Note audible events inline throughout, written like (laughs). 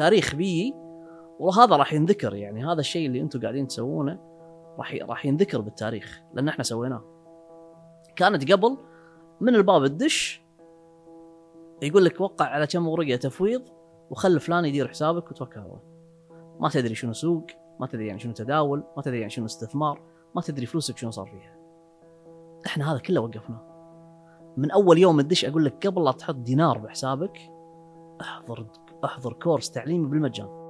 تاريخ بيجي وهذا راح ينذكر يعني هذا الشيء اللي أنتم قاعدين تسوونه راح راح ينذكر بالتاريخ لأن إحنا سويناه. كانت قبل من الباب الدش يقول لك وقع على كم ورقة تفويض وخل فلان يدير حسابك وتوكل على ما تدري شنو سوق ما تدري يعني شنو تداول ما تدري يعني شنو استثمار ما تدري فلوسك شنو صار فيها. إحنا هذا كله وقفناه من أول يوم تدش أقول لك قبل لا تحط دينار بحسابك احضر أحضر كورس تعليمي بالمجان.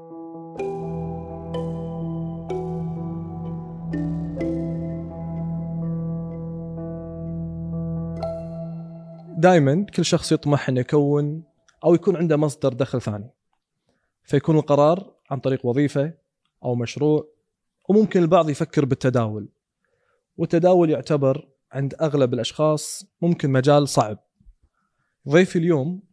دائما كل شخص يطمح إنه يكون أو يكون عنده مصدر دخل ثاني. فيكون القرار عن طريق وظيفة أو مشروع وممكن البعض يفكر بالتداول. والتداول يعتبر عند أغلب الأشخاص ممكن مجال صعب. ضيفي اليوم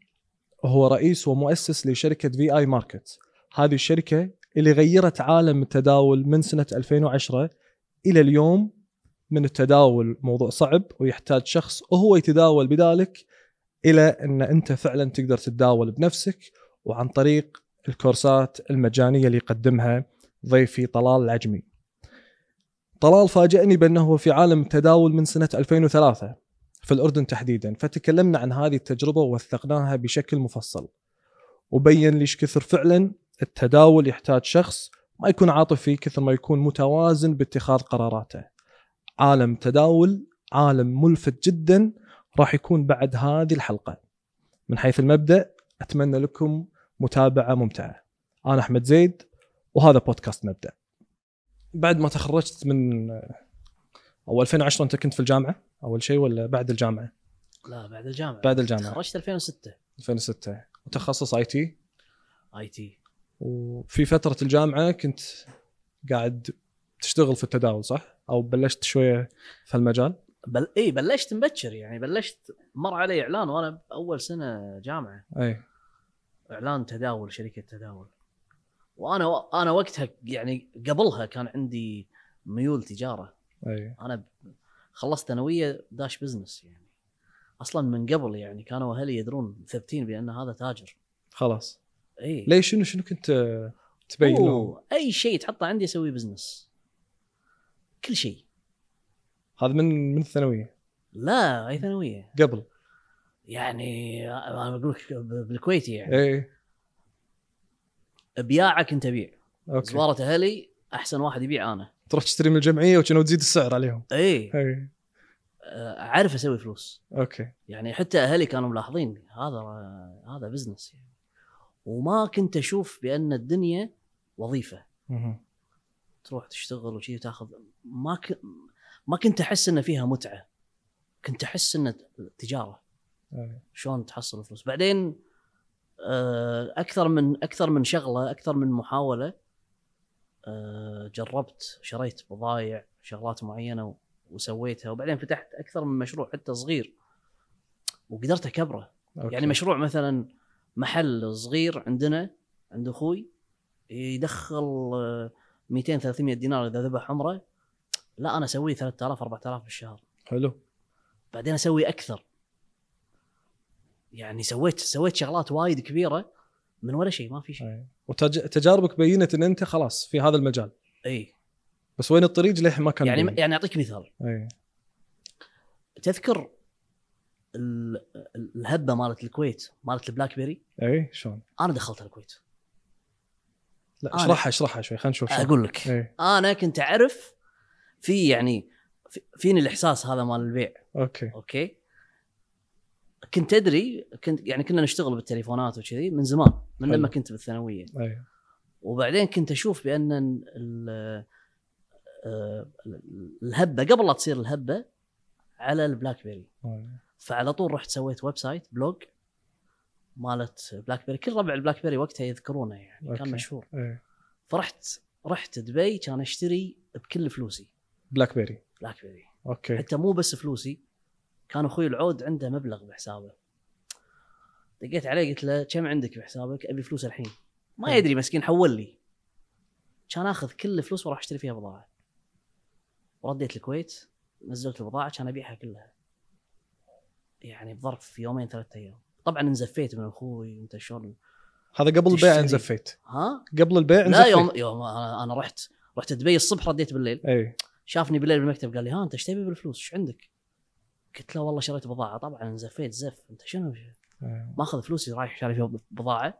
هو رئيس ومؤسس لشركة في اي ماركت هذه الشركة اللي غيرت عالم التداول من سنة 2010 إلى اليوم من التداول موضوع صعب ويحتاج شخص وهو يتداول بذلك إلى أن أنت فعلا تقدر تتداول بنفسك وعن طريق الكورسات المجانية اللي يقدمها ضيفي طلال العجمي. طلال فاجأني بأنه في عالم التداول من سنة 2003 في الأردن تحديدا فتكلمنا عن هذه التجربة ووثقناها بشكل مفصل. وبين ليش كثر فعلا التداول يحتاج شخص ما يكون عاطفي كثر ما يكون متوازن باتخاذ قراراته. عالم تداول عالم ملفت جدا راح يكون بعد هذه الحلقة. من حيث المبدأ أتمنى لكم متابعة ممتعة. أنا أحمد زيد وهذا بودكاست مبدأ. بعد ما تخرجت من أو 2010 أنت كنت في الجامعة؟ أول شيء ولا بعد الجامعة؟ لا بعد الجامعة. بعد الجامعة. تخرجت 2006 2006 وتخصص IT؟ IT. وفي فترة الجامعة كنت قاعد تشتغل في التداول صح؟ أو بلشت شوية في المجال؟ بل إي بلشت مبكر يعني. بلشت مر علي إعلان وأنا بأول سنة جامعة. إي. إعلان تداول شركة تداول. وأنا أنا وقتها يعني قبلها كان عندي ميول تجارة. أي. أنا خلصت ثانوية داش business يعني. أصلا من قبل يعني كانوا أهلي يدرون مثبتين بأن هذا تاجر. خلاص. إي. ليش شنو شنو كنت تبين لهم؟ أي شيء تحطه عندي أسوي business كل شيء. هذا من من الثانوية؟ لا أي ثانوية. قبل. يعني أنا بقول لك بالكويتي يعني. إي. بياعه كنت أبيع. okay. زوارة أهلي أحسن واحد يبيع أنا. تروح تشتري من الجمعية وكانوا تزيد السعر عليهم. اي اي آه، أعرف أسوي فلوس. okay. يعني حتى أهلي كانوا ملاحظين هذا هذا business يعني. وما كنت أشوف بأن الدنيا وظيفة. مهم. تروح تشتغل وشي تاخذ ما ك... ما كنت أحس أن فيها متعة. كنت أحس أن تجارة. أي. شلون تحصل فلوس بعدين آه، أكثر من أكثر من شغلة أكثر من محاولة جربت شريت بضايع شغلات معينة وسويتها وبعدين فتحت أكثر من مشروع حتى صغير. وقدرت أكبره. أوكي. يعني مشروع مثلا محل صغير عندنا عند أخوي يدخل آه، 200 300 دينار إذا ذبح عمره. لا أنا أسويه 3000 4000 بالشهر. حلو. بعدين أسوي أكثر. يعني سويت سويت شغلات وايد كبيرة. من ولا شيء ما في شيء. أي. وتجاربك بينت إن أنت خلاص في هذا المجال. إي. بس وين الطريق للحين ما كان يعني بين. يعني أعطيك مثال. أي. تذكر ال- ال- الهبة مالت الكويت مالت ال BlackBerry أي شلون؟ أنا دخلت الكويت. لا اشرحها اشرحها شوي خلينا نشوف. أقول لك. أي. أنا كنت أعرف في يعني في- فيني الإحساس هذا مال البيع. okay. Okay؟ كنت أدري كنت يعني كنا نشتغل بالتليفونات وكذي من زمان من. لما كنت بالثانوية. أي. وبعدين كنت أشوف بأن ال- آه، الهبة قبل لا تصير الهبة على ال BlackBerry. فعلى طول رحت سويت website blog مالت BlackBerry كل ربع ال BlackBerry وقتها يذكرونه يعني okay. كان مشهور. أي. فرحت رحت دبي كان أشتري بكل فلوسي. BlackBerry BlackBerry okay. حتى مو بس فلوسي كان أخوي العود عنده مبلغ بحسابه. دقيت عليه قلت له كم عندك بحسابك؟ أبي فلوس الحين. ما. يدري مسكين حول لي. كان آخذ كل الفلوس وأروح أشتري فيها بضاعة. ورديت الكويت نزلت البضاعة كان أبيعها كلها. يعني بظرف يومين ثلاثة أيام. طبعا انزفيت من أخوي وانت شلون؟ هذا قبل البيع. انزفيت. ها؟ قبل البيع لا انزفيت. يوم يوم أنا رحت رحت دبي الصبح رديت بالليل. أي. شافني بالليل بالمكتب قال لي ها أنت إيش تبي بالفلوس؟ إيش عندك؟ قلت له والله شريت بضاعة. طبعا انزفيت زف. انت شنو؟ إيه. ماخذ فلوسي رايح شاري فيها بضاعة.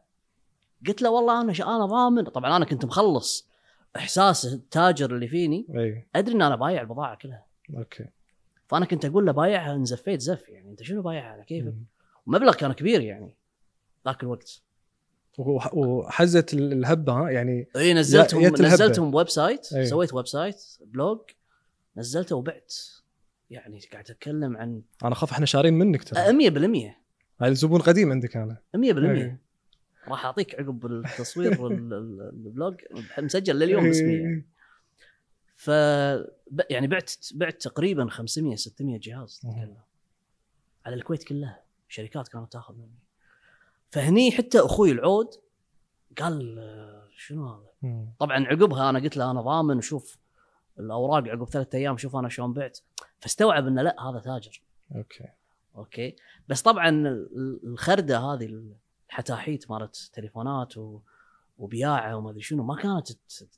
قلت له والله أنا. أنا ضامن طبعا أنا كنت مخلص إحساس التاجر اللي فيني. اي أدري إن أنا بايع البضاعة كلها. okay. فأنا كنت أقول له بايعها انزفيت زف. يعني أنت شنو بايعها؟ على كيفك. ومبلغ كان كبير يعني ذاك الوقت. وح- وحزت ال- الهبة ها؟ يعني إي نزلتهم. نزلتهم website. أي. سويت website blog نزلته وبعت. يعني قاعد أتكلم عن أنا أخاف إحنا شارين منك ترى 100% هاي الزبون قديم عندك أنا 100% أي. راح أعطيك عقب التصوير ال- ال- ال blog مسجل لليوم يعني. إيه. ف يعني بعت بعت تقريبا 500 600 جهاز. على الكويت كلها شركات كانت تاخذ مني فهني حتى أخوي العود قال آه، شنو هذا؟ طبعا عقبها أنا قلت له أنا ضامن وشوف الأوراق عقب ثلاثة أيام شوف أنا شلون بعت. فاستوعب إنه لا هذا تاجر. okay. Okay؟ بس طبعا ال- الخردة هذه الحتاحيت مالت تليفونات و... وبياعة وما أدري شنو ما كانت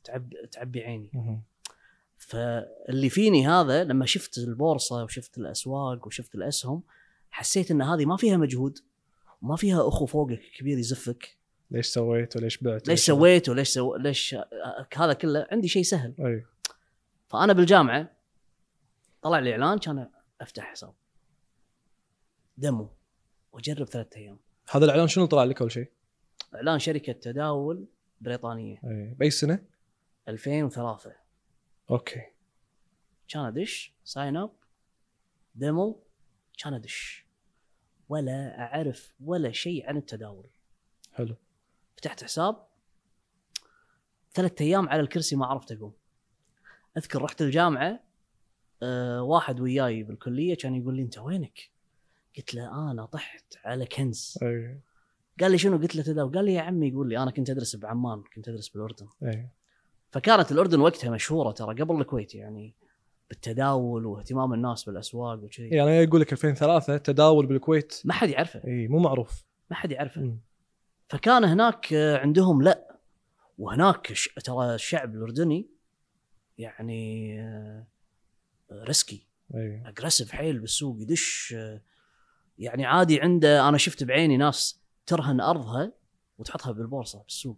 تعب تعبي عيني. فاللي فيني هذا لما شفت البورصة وشفت الأسواق وشفت الأسهم حسيت إن هذه ما فيها مجهود وما فيها أخو فوقك كبير يزفك. ليش سويت وليش بعت؟ ليش سويت وليش سو... ليش هذا كله عندي شيء سهل. اي فأنا بالجامعة طلع لي اعلان كان أفتح حساب. demo. وأجرب ثلاثة أيام. هذا الإعلان شنو طلع لك أول شيء؟ إعلان شركة تداول بريطانية. اي بأي سنة؟ 2003 okay. كان أدش sign up demo كان أدش. ولا أعرف ولا شيء عن التداول. حلو. فتحت حساب. ثلاثة أيام على الكرسي ما عرفت أقوم. أذكر رحت الجامعة أه واحد وياي بالكلية كان يقول لي أنت وينك؟ قلت له أنا طحت على كنز. أي. قال لي شنو؟ قلت له تداول قال لي يا عمي يقول لي أنا كنت أدرس بعمان كنت أدرس بالأردن. أي. فكانت الأردن وقتها مشهورة ترى قبل الكويت يعني بالتداول واهتمام الناس بالأسواق وكذي يعني يقول لك 2003 تداول بالكويت. ما حد يعرفه. اي مو معروف. ما حد يعرفه. مم. فكان هناك آه، عندهم لا. وهناك ترى الشعب الأردني يعني آه، risky اي aggressive حيل بالسوق يدش آه، يعني عادي عنده أنا شفت بعيني ناس ترهن أرضها وتحطها بالبورصة بالسوق.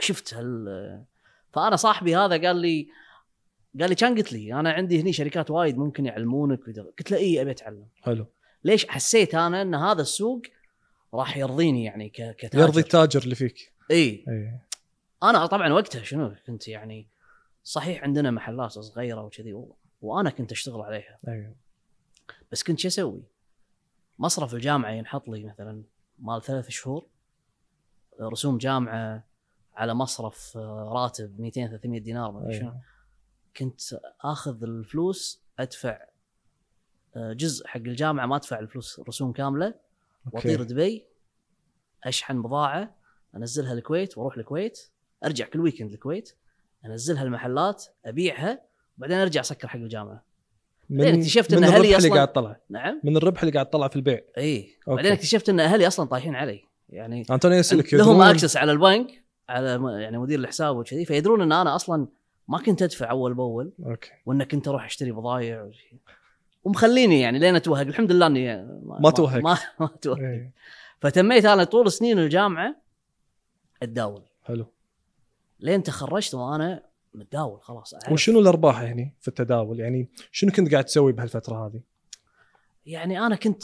شفت هال آه، فأنا صاحبي هذا قال لي قال لي كان قلت لي أنا عندي هني شركات وايد ممكن يعلمونك قلت له إي أبي أتعلم. حلو. ليش؟ حسيت أنا إن هذا السوق راح يرضيني يعني ك- كتاجر. يرضي التاجر اللي فيك. إي. إي. أنا طبعا وقتها شنو كنت يعني صحيح عندنا محلات صغيرة وكذي وأنا كنت أشتغل عليها. اي بس كنت شو أسوي؟ مصرف الجامعة ينحط لي مثلا مال ثلاث شهور رسوم جامعة على مصرف آه، راتب 200 300 دينار ما أدري شنو. كنت آخذ الفلوس أدفع آه، جزء حق الجامعة ما أدفع الفلوس رسوم كاملة. وأطير دبي أشحن بضاعة أنزلها الكويت وأروح الكويت أرجع كل ويكند الكويت. انزلها المحلات ابيعها وبعدين ارجع اسكر حق الجامعة. بعدين اكتشفت من إن أهلي الربح اللي أصلا قاعد طلع. نعم. من الربح اللي قاعد طلع في البيع. إي. بعدين اكتشفت إن أهلي أصلا طايحين علي. يعني انطوني اسالك لهم access على البنك على يعني مدير الحساب وكذي فيدرون إن أنا أصلا ما كنت أدفع أول بأول okay. وان كنت أروح اشتري بضايع. ومخليني يعني لين أتوهق. الحمد لله إني ما توهقت. ما, ما توهق اي فتميت أنا طول سنين الجامعة أتداول. حلو. لين تخرجت وأنا متداول خلاص. أعرف. وشنو الأرباح يعني في التداول؟ يعني شنو كنت قاعد تسوي بهالفترة هذه؟ يعني أنا كنت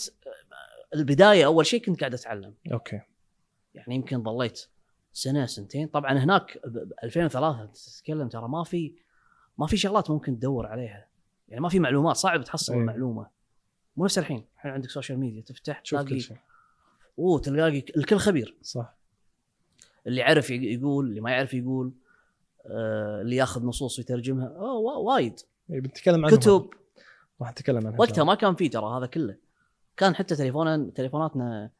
البداية أول شيء كنت قاعد أتعلم. okay. يعني يمكن ضليت سنة سنتين. طبعا هناك ب ب 2003 تتكلم ترى ما في ما في شغلات ممكن تدور عليها. يعني ما في معلومات صعب تحصل أي. المعلومة. مو نفس الحين الحين عندك social media تفتح تشوف تلاقي كل شيء. أوه تلاقي الكل خبير. صح. اللي يعرف يق- يقول اللي ما يعرف يقول آه اللي ياخذ نصوص ويترجمها. وا- وايد. اي بنتكلم عنها كتب. راح نتكلم عنها وقتها ما كان في ترى هذا كله. كان حتى تليفون تليفوناتنا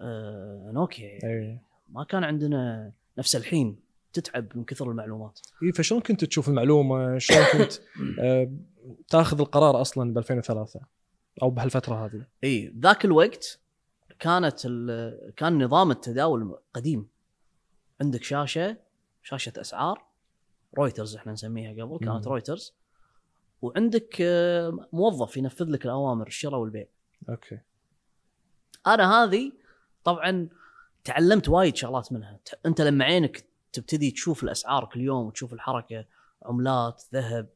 آه نوكيا. يعني. ما كان عندنا نفس الحين تتعب من كثر المعلومات. اي فشلون كنت تشوف المعلومة؟ شلون كنت (coughs) آه تاخذ القرار أصلا ب 2003 أو بهالفترة هذه؟ اي ذاك الوقت كانت كان نظام التداول قديم. عندك شاشة شاشة أسعار رويترز إحنا نسميها قبل كانت مم. رويترز وعندك آه، موظف ينفذ لك الأوامر الشراء والبيع. okay. أنا هذه طبعا تعلمت وايد شغلات منها. أنت لما عينك تبتدي تشوف الأسعار كل يوم وتشوف الحركة عملات ذهب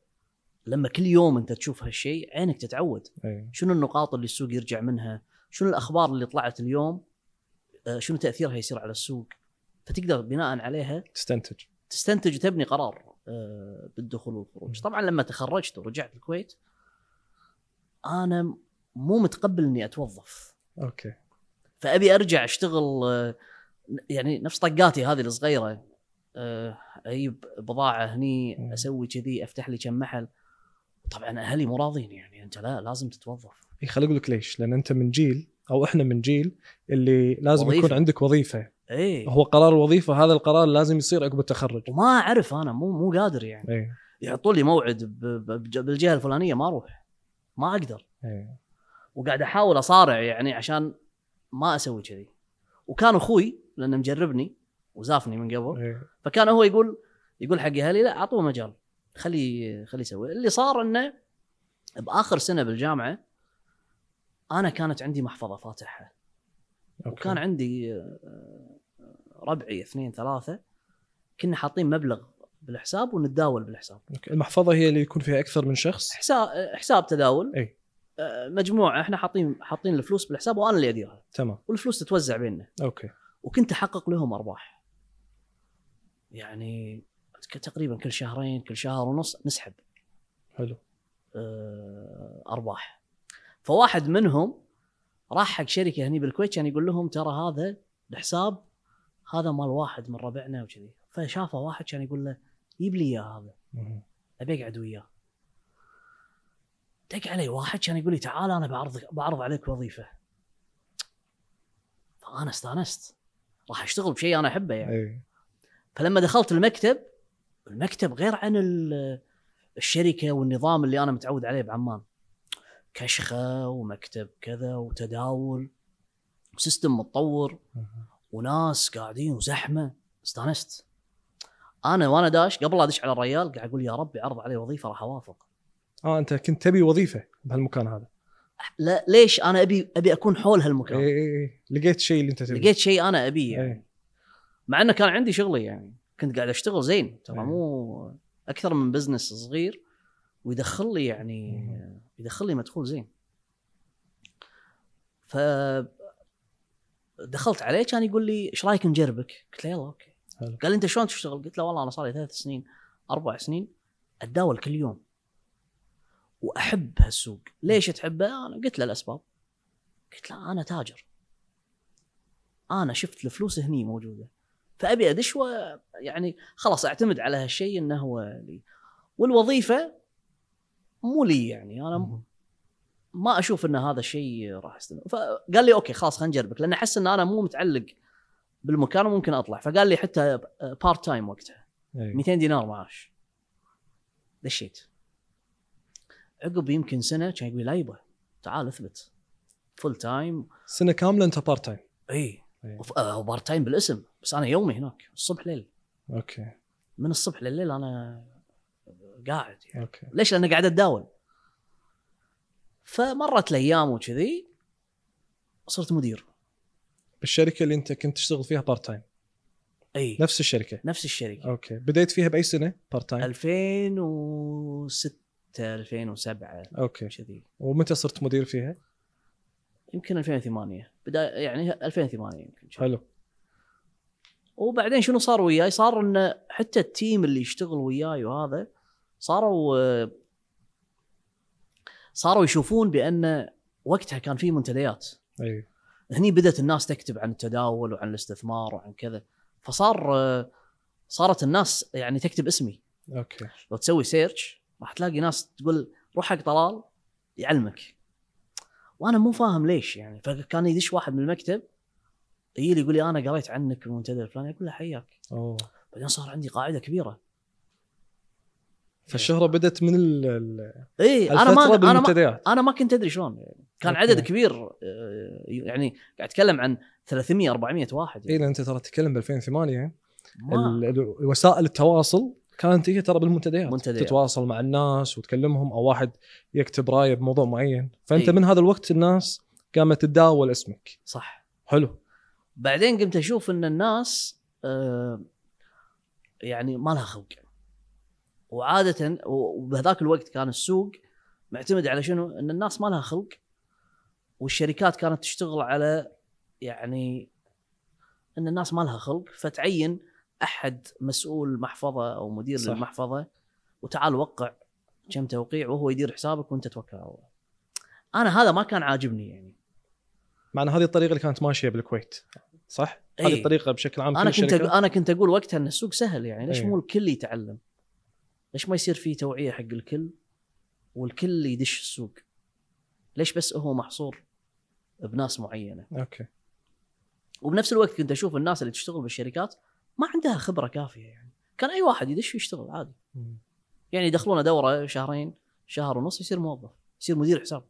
لما كل يوم أنت تشوف هالشيء عينك تتعود. اي شنو النقاط اللي السوق يرجع منها؟ شنو الأخبار اللي طلعت اليوم؟ آه، شنو تأثيرها يصير على السوق؟ فتقدر بناء عليها تستنتج. تستنتج وتبني قرار آه، بالدخول والخروج. طبعا لما تخرجت ورجعت الكويت أنا مو متقبل إني أتوظف. أوكي. فأبي أرجع أشتغل آه، يعني نفس طقاتي هذه الصغيرة آه، أجيب بضاعة هني. أسوي كذي أفتح لي كم محل. طبعا أهلي مو راضين يعني أنت لا لازم تتوظف. اي خل أقول لك ليش. لأن أنت من جيل أو إحنا من جيل اللي لازم وظيفة. يكون عندك وظيفة. إيه. هو قرار الوظيفة هذا القرار لازم يصير عقب التخرج. وما أعرف أنا مو مو قادر يعني. اي يحطوا لي موعد بالجهة الفلانية ما أروح. ما أقدر. اي وقاعد أحاول أصارع يعني عشان ما أسوي كذي. وكان أخوي لأنه مجربني وزافني من قبل اي فكان هو يقول يقول حق أهلي لا أعطوه مجال خلي خلي يسوي. اللي صار إنه بآخر سنة بالجامعة أنا كانت عندي محفظة فاتحها أوكي. وكان عندي ربعي اثنين ثلاثة كنا حاطين مبلغ بالحساب ونتداول بالحساب. المحفظة هي اللي يكون فيها أكثر من شخص؟ حساب حساب تداول. أي. آه، مجموعة إحنا حاطين حاطين الفلوس بالحساب وأنا اللي اديرها تمام. والفلوس تتوزع بيننا. أوكي. وكنت أحقق لهم أرباح. يعني تقريبا كل شهرين كل شهر ونص نسحب. حلو. آه، أرباح. فواحد منهم راح حق شركة هني بالكويت كان يقول لهم ترى هذا الحساب هذا مال واحد من ربعنا وكذي. فشافه واحد كان يقول له جيب لي إياه هذا. أبي أقعد وياه. دق علي واحد كان يقول لي تعال أنا بعرض بعرض عليك وظيفة. فأنا استانست. راح أشتغل بشيء أنا أحبه يعني. اي فلما دخلت المكتب المكتب غير عن ال- الشركة والنظام اللي أنا متعود عليه بعمان. كشخة ومكتب كذا وتداول و system متطور. وناس قاعدين وزحمة. استانست. أنا وأنا داش قبل لا أدش على الريال قاعد أقول يا ربي عرض علي وظيفة راح أوافق. آه أنت كنت تبي وظيفة بهالمكان هذا. لا ليش؟ أنا أبي أبي أكون حول هالمكان. اي اي اي لقيت شيء اللي أنت تبيه. لقيت شيء أنا أبيه يعني. إيه. مع إنه كان عندي شغلي يعني. كنت قاعد أشتغل زين. ترى إيه. مو أكثر من business صغير ويدخل لي يعني. يدخل لي مدخول زين. ف دخلت عليه كان يقول لي إيش رأيك نجربك؟ قلت له يلا أوكي حلو. قال لي أنت شلون تشتغل؟ قلت له والله أنا صار لي ثلاث سنين أربع سنين أتداول كل يوم وأحب هالسوق، ليش تحبه؟ أنا قلت له الأسباب قلت له أنا تاجر أنا شفت الفلوس هني موجودة فأبي أدش يعني خلاص أعتمد على هالشيء إنه هو لي والوظيفة مو لي يعني أنا. ما أشوف إن هذا الشيء راح استمر فقال لي okay خلاص خلينا نجربك لأن أحس إن أنا مو متعلق بالمكان وممكن أطلع. فقال لي حتى part time وقتها إي. 200 دينار معاش. دشيت عقب يمكن سنة كان يقول لي لا يبا تعال اثبت. full time سنة كاملة أنت part time اي إي. هو part time بالاسم. بس أنا يومي هناك الصبح ليل. okay. من الصبح لليل أنا قاعد يعني. okay. ليش؟ لأني قاعد أتداول. فمرت الأيام وكذي صرت مدير. بالشركة اللي أنت كنت تشتغل فيها part time إي. نفس الشركة. نفس الشركة. okay. بديت فيها بأي سنة part time 2006 2007 okay. كذي. ومتى صرت مدير فيها؟ يمكن 2008 بدايه يعني 2008 يمكن شي. حلو. وبعدين شنو صار وياي؟ صار انه حتى ال team اللي يشتغل وياي وهذا صاروا صاروا يشوفون بأن وقتها كان في منتديات. اي هني بدأت الناس تكتب عن التداول وعن الاستثمار وعن كذا. فصار صارت الناس يعني تكتب اسمي. okay. لو تسوي search راح تلاقي ناس تقول روح حق طلال يعلمك. وأنا مو فاهم ليش يعني. فكان يدش واحد من المكتب يجي لي يقول لي أنا قريت عنك في المنتدى الفلاني أقول له حياك. أوه. بعدين صار عندي قاعدة كبيرة. فالشهرة بدت من ال- إي أنا ما أنا ما أنا ما كنت أدري شلون. يعني كان okay. عدد كبير آه، يعني قاعد أتكلم عن 300 400 واحد إي يعني. لأن أنت ترى تتكلم ب 2008 ما- ال- ال- وسائل التواصل كانت هي ترى بالمنتديات. منتديات. تتواصل مع الناس وتكلمهم أو واحد يكتب رايه بموضوع معين. فأنت إي. من هذا الوقت الناس قامت تتداول اسمك. صح. حلو. بعدين قمت أشوف إن الناس آه، يعني ما لها خلق وعادة وبهذاك الوقت كان السوق معتمد على شنو؟ إن الناس ما لها خلق والشركات كانت تشتغل على يعني إن الناس ما لها خلق فتعين أحد مسؤول محفظة أو مدير صح. للمحفظة وتعال وقع كم توقيع وهو يدير حسابك وأنت توكل على الله. أنا هذا ما كان عاجبني يعني مع ان هذه الطريقة اللي كانت ماشية بالكويت صح؟ إي. هذه الطريقة بشكل عام أنا كنت؟ أنا كنت أقول وقتها إن السوق سهل يعني ليش إيه. مو الكل يتعلم؟ ليش ما يصير في توعية حق الكل والكل يدش السوق؟ ليش بس هو محصور بناس معينة؟ أوكي وبنفس الوقت كنت أشوف الناس اللي تشتغل بالشركات ما عندها خبرة كافية يعني كان أي واحد يدش ويشتغل عادي. يعني يدخلونه دورة شهرين شهر ونص يصير موظف يصير مدير حساب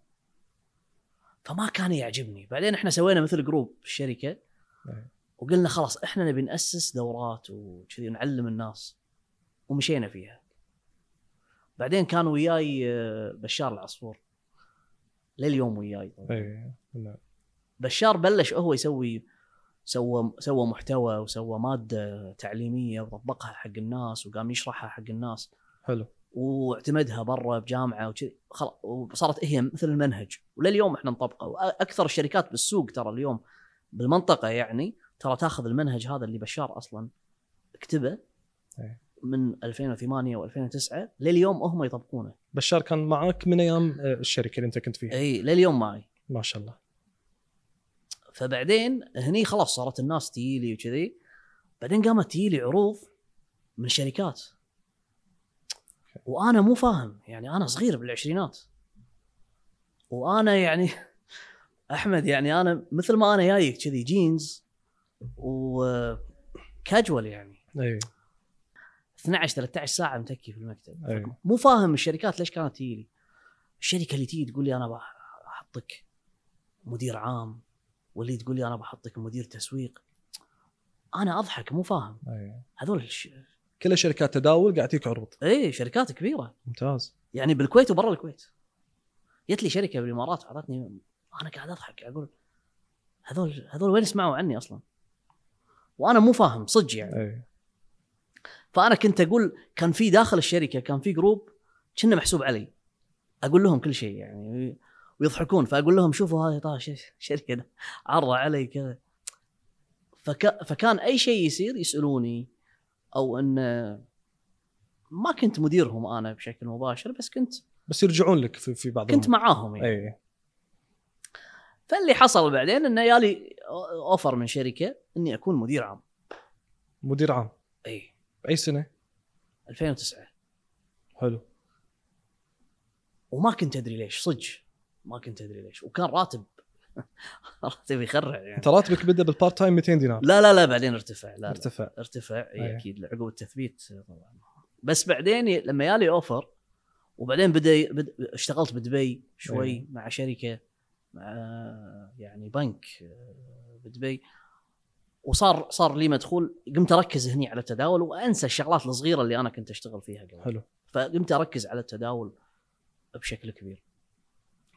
فما كان يعجبني بعدين إحنا سوينا مثل group بالشركة إيه. وقلنا خلاص إحنا نبي نأسس دورات وكذي نعلم الناس ومشينا فيها بعدين كان وياي آه، بشار العصفور. لليوم وياي. طبعاً. اي نعم. بشار بلش هو يسوي سوى سوى محتوى وسوى مادة تعليمية وطبقها حق الناس وقام يشرحها حق الناس. حلو. واعتمدها برا بجامعة وكذي خلاص وصارت هي مثل المنهج. ولليوم إحنا نطبقه. وأكثر الشركات بالسوق ترى اليوم بالمنطقة يعني ترى تاخذ المنهج هذا اللي بشار أصلا كتبه. إيه. من 2008 و2009 لليوم هم يطبقونه. بشار كان معك من أيام الشركة اللي أنت كنت فيها؟ إي لليوم معي. ما شاء الله. فبعدين هني خلاص صارت الناس تجيلي وكذي. بعدين قامت تجيلي عروض من شركات وأنا مو فاهم يعني أنا صغير بالعشرينات. وأنا يعني (laughs) أحمد يعني أنا مثل ما أنا جايك كذي جينز وكاجوال يعني. إي. 12 13 ساعة متكي في المكتب. أي. مو فاهم الشركات ليش كانت تجيلي الشركة اللي تيجي تقول لي أنا بحطك مدير عام واللي تقول لي أنا بحطك مدير تسويق. أنا أضحك مو فاهم. أي. هذول الش... كل الشركات تداول قاعد تجيك عروض. إي شركات كبيرة. ممتاز. يعني بالكويت وبرا الكويت. جت لي شركة بالإمارات اعطتني أنا قاعد أضحك أقول هذول هذول وين سمعوا عني أصلا؟ وأنا مو فاهم صدق يعني. أي. فأنا كنت أقول كان في داخل الشركة كان في group كنا محسوب علي. أقول لهم كل شيء يعني ويضحكون فأقول لهم شوفوا هذه طاش شركة عرضه علي كذا. فك فكان أي شيء يصير يسألوني أو إن ما كنت مديرهم أنا بشكل مباشر بس كنت بس يرجعون لك في, في بعض كنت. معاهم يعني. اي فاللي حصل بعدين انه يالي اوفر من شركة إني أكون مدير عام. مدير عام. اي باي سنة؟ 2009 حلو. وما كنت أدري ليش صدق. ما كنت أدري ليش. وكان راتب. (laughs) راتب يخرع يعني. أنت راتبك بدأ بال part time 200 دينار. لا لا لا بعدين ارتفع. لا, لا. ارتفع. ارتفع. أي. اي أكيد. عقب التثبيت طبعا. بس بعدين لما يالي offer وبعدين بدأ بد... اشتغلت بدبي شوي أي. مع شركة مع يعني بنك آه، بدبي. وصار صار لي مدخول قمت أركز هني على التداول وأنسى الشغلات الصغيرة اللي أنا كنت أشتغل فيها قبل. حلو. فقمت أركز على التداول بشكل كبير.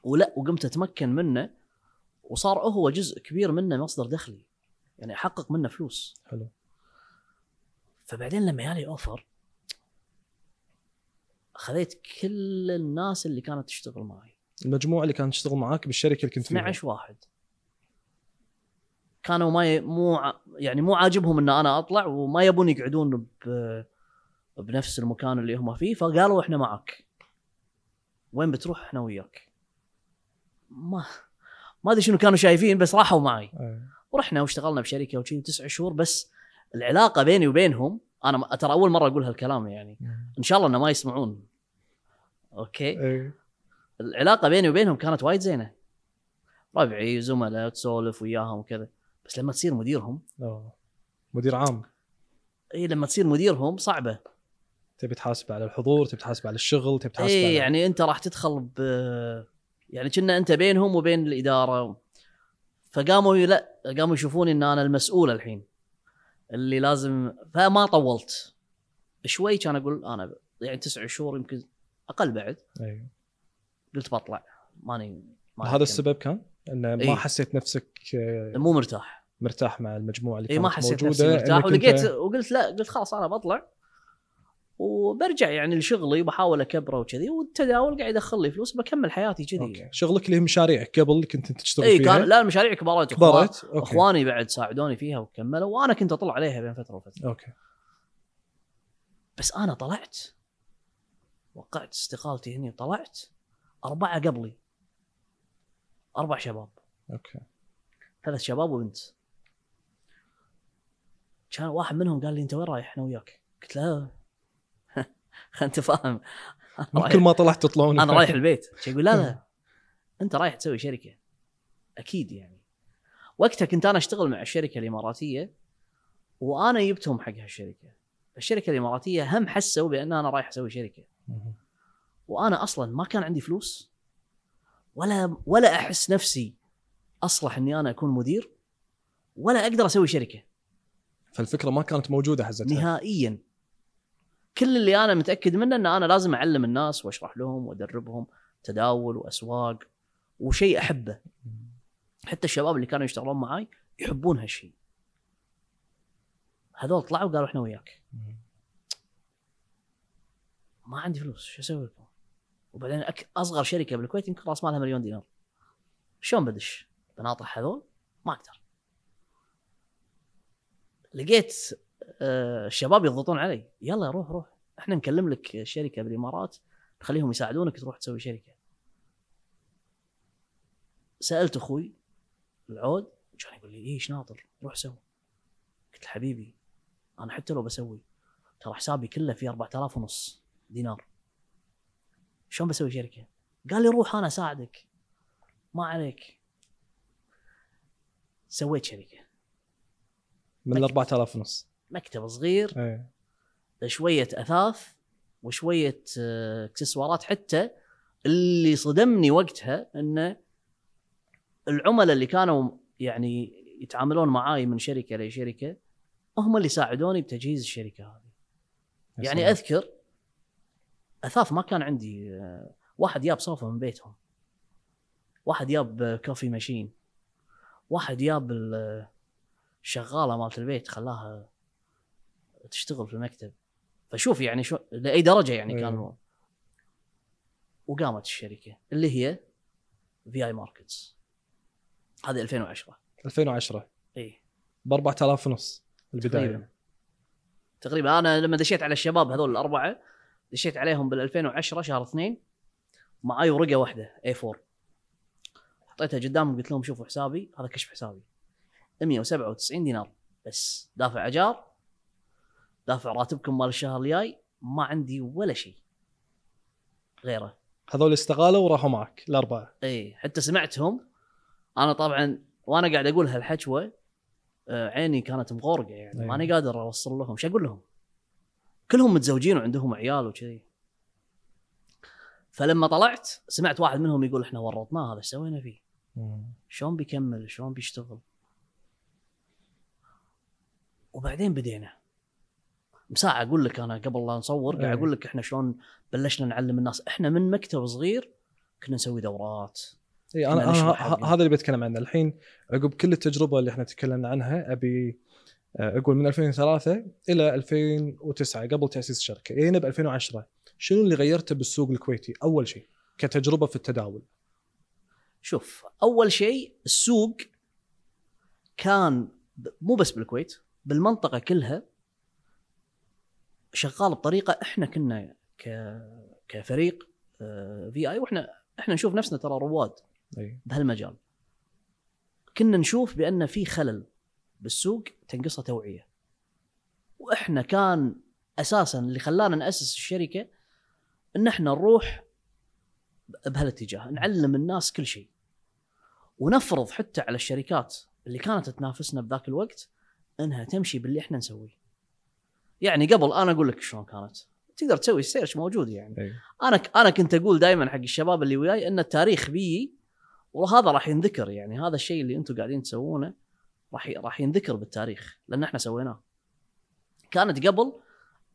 ولا وقمت أتمكن منه وصار هو جزء كبير منه مصدر دخلي. يعني أحقق منه فلوس. حلو. فبعدين لما جالي أوفر خذيت كل الناس اللي كانت تشتغل معي. المجموعة اللي كانت تشتغل معاك بالشركة اللي كنت فيها. 12 واحد. كانوا ما ي... مو يعني مو عاجبهم إن أنا أطلع وما يبون يقعدون ب... بنفس المكان اللي هم فيه فقالوا إحنا معك. وين بتروح؟ إحنا وياك. ما ما أدري شنو كانوا شايفين بس راحوا معي. أي. ورحنا واشتغلنا بشركة وشي تسع شهور بس العلاقة بيني وبينهم أنا ترى أول مرة أقول هالكلام يعني. إن شاء الله إنه ما يسمعون. okay. اي العلاقة بيني وبينهم كانت وايد زينة. ربعي زملاء تسولف وياهم وكذا. بس لما تصير مديرهم أوه. مدير عام. اي لما تصير مديرهم صعبة. تبي تحاسب على الحضور تبي تحاسب على الشغل تبي تحاسب اي يعني أنت راح تدخل ب يعني كنا أنت بينهم وبين الإدارة. فقاموا لا قاموا يشوفوني إن أنا المسؤول الحين. اللي لازم فما طولت. شوي كان أقول أنا يعني تسع شهور يمكن أقل بعد. اي قلت بطلع. ماني ماني هذا. السبب كان؟ انه ما إي. حسيت نفسك آه، مو مرتاح. مرتاح مع المجموعة اللي اي ما حسيت موجودة نفسي مرتاح ولقيت وقلت لا قلت خلاص أنا بطلع وبرجع يعني لشغلي وبحاول أكبره وكذي والتداول قاعد يدخل لي فلوس بكمل حياتي كذي okay. شغلك اللي هي مشاريعك قبل كنت أنت تشتغل اي فيها؟ كان لا المشاريع كبرت. أخوان- كبرت okay. إخواني بعد ساعدوني فيها وكملوا وأنا كنت أطلع عليها بين فترة وفترة. okay. بس أنا طلعت وقعت استقالتي هني وطلعت أربعة قبلي. أربع شباب. أوكي. ثلاث شباب وبنت. كان واحد منهم قال لي أنت وين رايح؟ أنا وياك. قلت له انت فاهم (laughs) كل ما طلعت تطلعون. أنا رايح (laughs) البيت. يقول لا لا (laughs) أنت رايح تسوي شركة. أكيد يعني. وقتها كنت أنا أشتغل مع الشركة الإماراتية وأنا جبتهم حق هالشركة. الشركة الإماراتية هم حسوا بأن أنا رايح أسوي شركة. وأنا أصلا ما كان عندي فلوس. ولا ولا أحس نفسي أصلح إني أنا أكون مدير ولا أقدر أسوي شركة. فالفكرة ما كانت موجودة حزتها. نهائيا. كل اللي أنا متأكد منه إن أنا لازم أعلم الناس وأشرح لهم وأدربهم تداول وأسواق وشيء أحبه. حتى الشباب اللي كانوا يشتغلون معاي يحبون هالشيء. هذول طلعوا قالوا إحنا وياك. ما عندي فلوس شو أسوي لكم؟ وبعدين أك... أصغر شركة بالكويت يمكن راس مالها مليون دينار. شلون بدش؟ بناطح هذول؟ ما أقدر. لقيت آه، الشباب يضغطون علي. يلا روح روح. إحنا نكلم لك شركة بالإمارات نخليهم يساعدونك تروح تسوي شركة. سألت أخوي العود كان يقول لي إيش ناطر؟ روح سوي. قلت له حبيبي أنا حتى لو بسوي ترى حسابي كله فيه 4000 ونص دينار. شلون بسوي شركة؟ قال لي روح أنا أساعدك. ما عليك. سويت شركة. من ال 4000 ونص. مكتب صغير. إيه. شوية أثاث وشوية آه، إكسسوارات. حتى اللي صدمني وقتها إنه العملاء اللي كانوا يعني يتعاملون معاي من شركة لشركة هم اللي ساعدوني بتجهيز الشركة هذه. يعني. أذكر أثاث ما كان عندي آه، واحد جاب صوفه من بيتهم. واحد جاب آه، كوفي ماشين. واحد جاب ال- آه، الشغاله مالت البيت خلاها تشتغل في المكتب. فشوف يعني شو لأي درجة يعني. كان وقامت الشركة اللي هي في اي ماركتس هذه 2010 2010 إي. ب 4000 ونص البداية. تقريبا. تقريبا. أنا لما دشيت على الشباب هذول الأربعة دشيت عليهم بال 2010 شهر اثنين معاي ورقة واحدة اي 4 حطيتها قدامهم قلت لهم شوفوا حسابي هذا كشف حسابي. 197 دينار. بس. دافع أجار دافع راتبكم مال الشهر الجاي ما عندي ولا شيء. غيره. هذول استغالوا وراحوا معك الأربعة. إي حتى سمعتهم. أنا طبعا وأنا قاعد أقول هالحشوه آه، عيني كانت مغورقة يعني. ماني قادر أوصل لهم. شو أقول لهم؟ كلهم متزوجين وعندهم عيال وكذي فلما طلعت سمعت واحد منهم يقول إحنا ورطناه هذا إيش سوينا فيه؟ شلون بيكمل؟ شلون بيشتغل؟ وبعدين بدينا. مساعة أقول لك أنا قبل لا نصور قاعد أي. أقول لك إحنا شلون بلشنا نعلم الناس. إحنا من مكتب صغير كنا نسوي دورات. اي أنا, أنا. هذا اللي بتكلم عنه. الحين عقب كل التجربة اللي إحنا تكلمنا عنها أبي أقول من 2003 إلى 2009 قبل تأسيس الشركة. جينا ب 2010 شنو اللي غيرته بالسوق الكويتي؟ أول شيء كتجربة في التداول. شوف أول شيء السوق كان مو بس بالكويت بالمنطقة كلها شغال بطريقة إحنا كنا ك كفريق في اي وإحنا إحنا نشوف نفسنا ترى رواد أي. بهالمجال. كنا نشوف بأن في خلل. بالسوق تنقصه توعية. وإحنا كان أساسا اللي خلانا نأسس الشركة إن إحنا نروح بهالاتجاه نعلم الناس كل شيء. ونفرض حتى على الشركات اللي كانت تنافسنا بذاك الوقت إنها تمشي باللي إحنا نسويه. يعني قبل أنا أقول لك شلون كانت. تقدر تسوي سيرش موجود يعني. إيه. أنا أنا كنت أقول دائما حق الشباب اللي وياي إن التاريخ بيجي وهذا راح ينذكر يعني هذا الشيء اللي أنتم قاعدين تسوونه. راح راح ينذكر بالتاريخ لأن إحنا سويناه. كانت قبل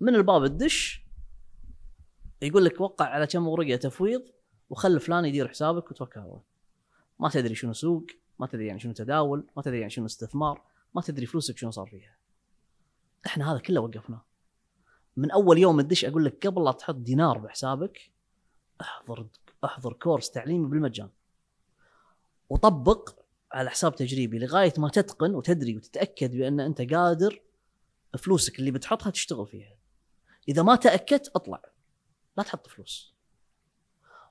من الباب الدش يقول لك وقع على كم ورقة تفويض وخل فلان يدير حسابك وتوكل على الله ما تدري شنو سوق ما تدري يعني شنو تداول ما تدري يعني شنو استثمار ما تدري فلوسك شنو صار فيها. إحنا هذا كله وقفناه من أول يوم تدش أقول لك قبل لا تحط دينار بحسابك أحضر أحضر كورس تعليمي بالمجان. وطبق على حساب تجريبي لغاية ما تتقن وتدري وتتأكد بأن أنت قادر فلوسك اللي بتحطها تشتغل فيها. إذا ما تأكدت أطلع. لا تحط فلوس.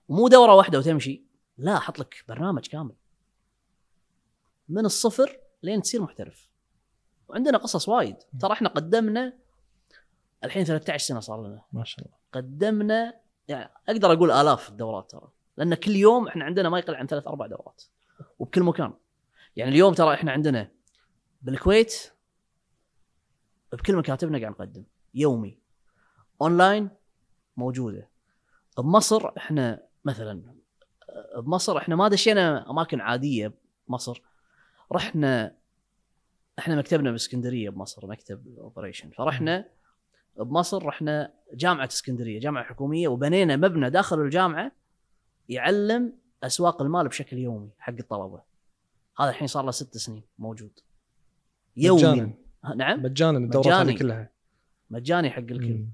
ومو دورة واحدة وتمشي. لا أحط لك برنامج كامل. من الصفر لين تصير محترف. وعندنا قصص وايد. ترى إحنا قدمنا الحين 13 سنة صار لنا. ما شاء الله. قدمنا يعني أقدر أقول آلاف الدورات ترى. لأن كل يوم إحنا عندنا ما يقل عن ثلاث أربع دورات. وبكل مكان. يعني اليوم ترى إحنا عندنا بالكويت بكل مكاتبنا قاعد نقدم يومي. أونلاين موجودة. بمصر إحنا مثلا بمصر إحنا ما دشينا أماكن عادية بمصر. رحنا إحنا مكتبنا بإسكندرية بمصر مكتب operation فرحنا بمصر رحنا جامعة إسكندرية جامعة حكومية وبنينا مبنى داخل الجامعة يعلم أسواق المال بشكل يومي حق الطلبة. هذا الحين صار له ست سنين موجود. يومي مجانا نعم؟ مجانا الدورات هذه مجاني. كلها. مجاني حق الكل.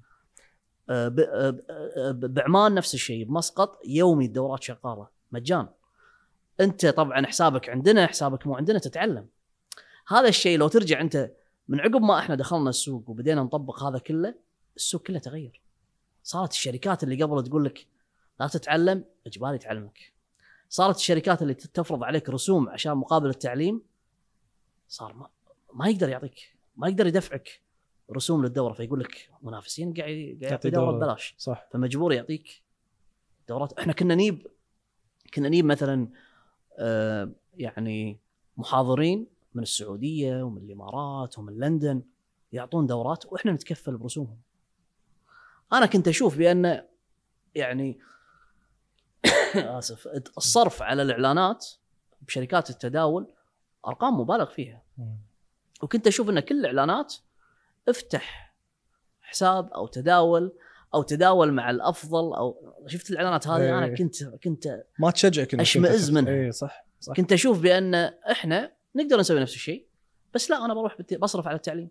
آه، آه، آه، ب- بعمان نفس الشيء بمسقط يومي الدورات شغالة. مجان. أنت طبعا حسابك عندنا حسابك مو عندنا تتعلم. هذا الشيء لو ترجع أنت من عقب ما إحنا دخلنا السوق وبدينا نطبق هذا كله السوق كله تغير. صارت الشركات اللي قبل تقول لك لا تتعلم إجباري تعلمك صارت الشركات اللي تفرض عليك رسوم عشان مقابل التعليم صار ما, ما يقدر يعطيك ما يقدر يدفعك رسوم للدورة فيقول لك منافسين قاعد قاعد يعطي دورة. ببلاش صح فمجبور يعطيك دورات إحنا كنا نجيب كنا نجيب مثلا آه يعني محاضرين من السعودية ومن الإمارات ومن لندن يعطون دورات وإحنا نتكفل برسومهم. أنا كنت أشوف بأن يعني آسف الصرف على الإعلانات بشركات التداول أرقام مبالغ فيها. وكنت أشوف إن كل الاعلانات افتح حساب أو تداول أو تداول مع الأفضل أو شفت الإعلانات هذه إيه. أنا كنت كنت ما تشجعك أنت- منها. اي صح صح كنت أشوف بأن إحنا نقدر نسوي نفس الشيء بس لا أنا بروح بصرف على التعليم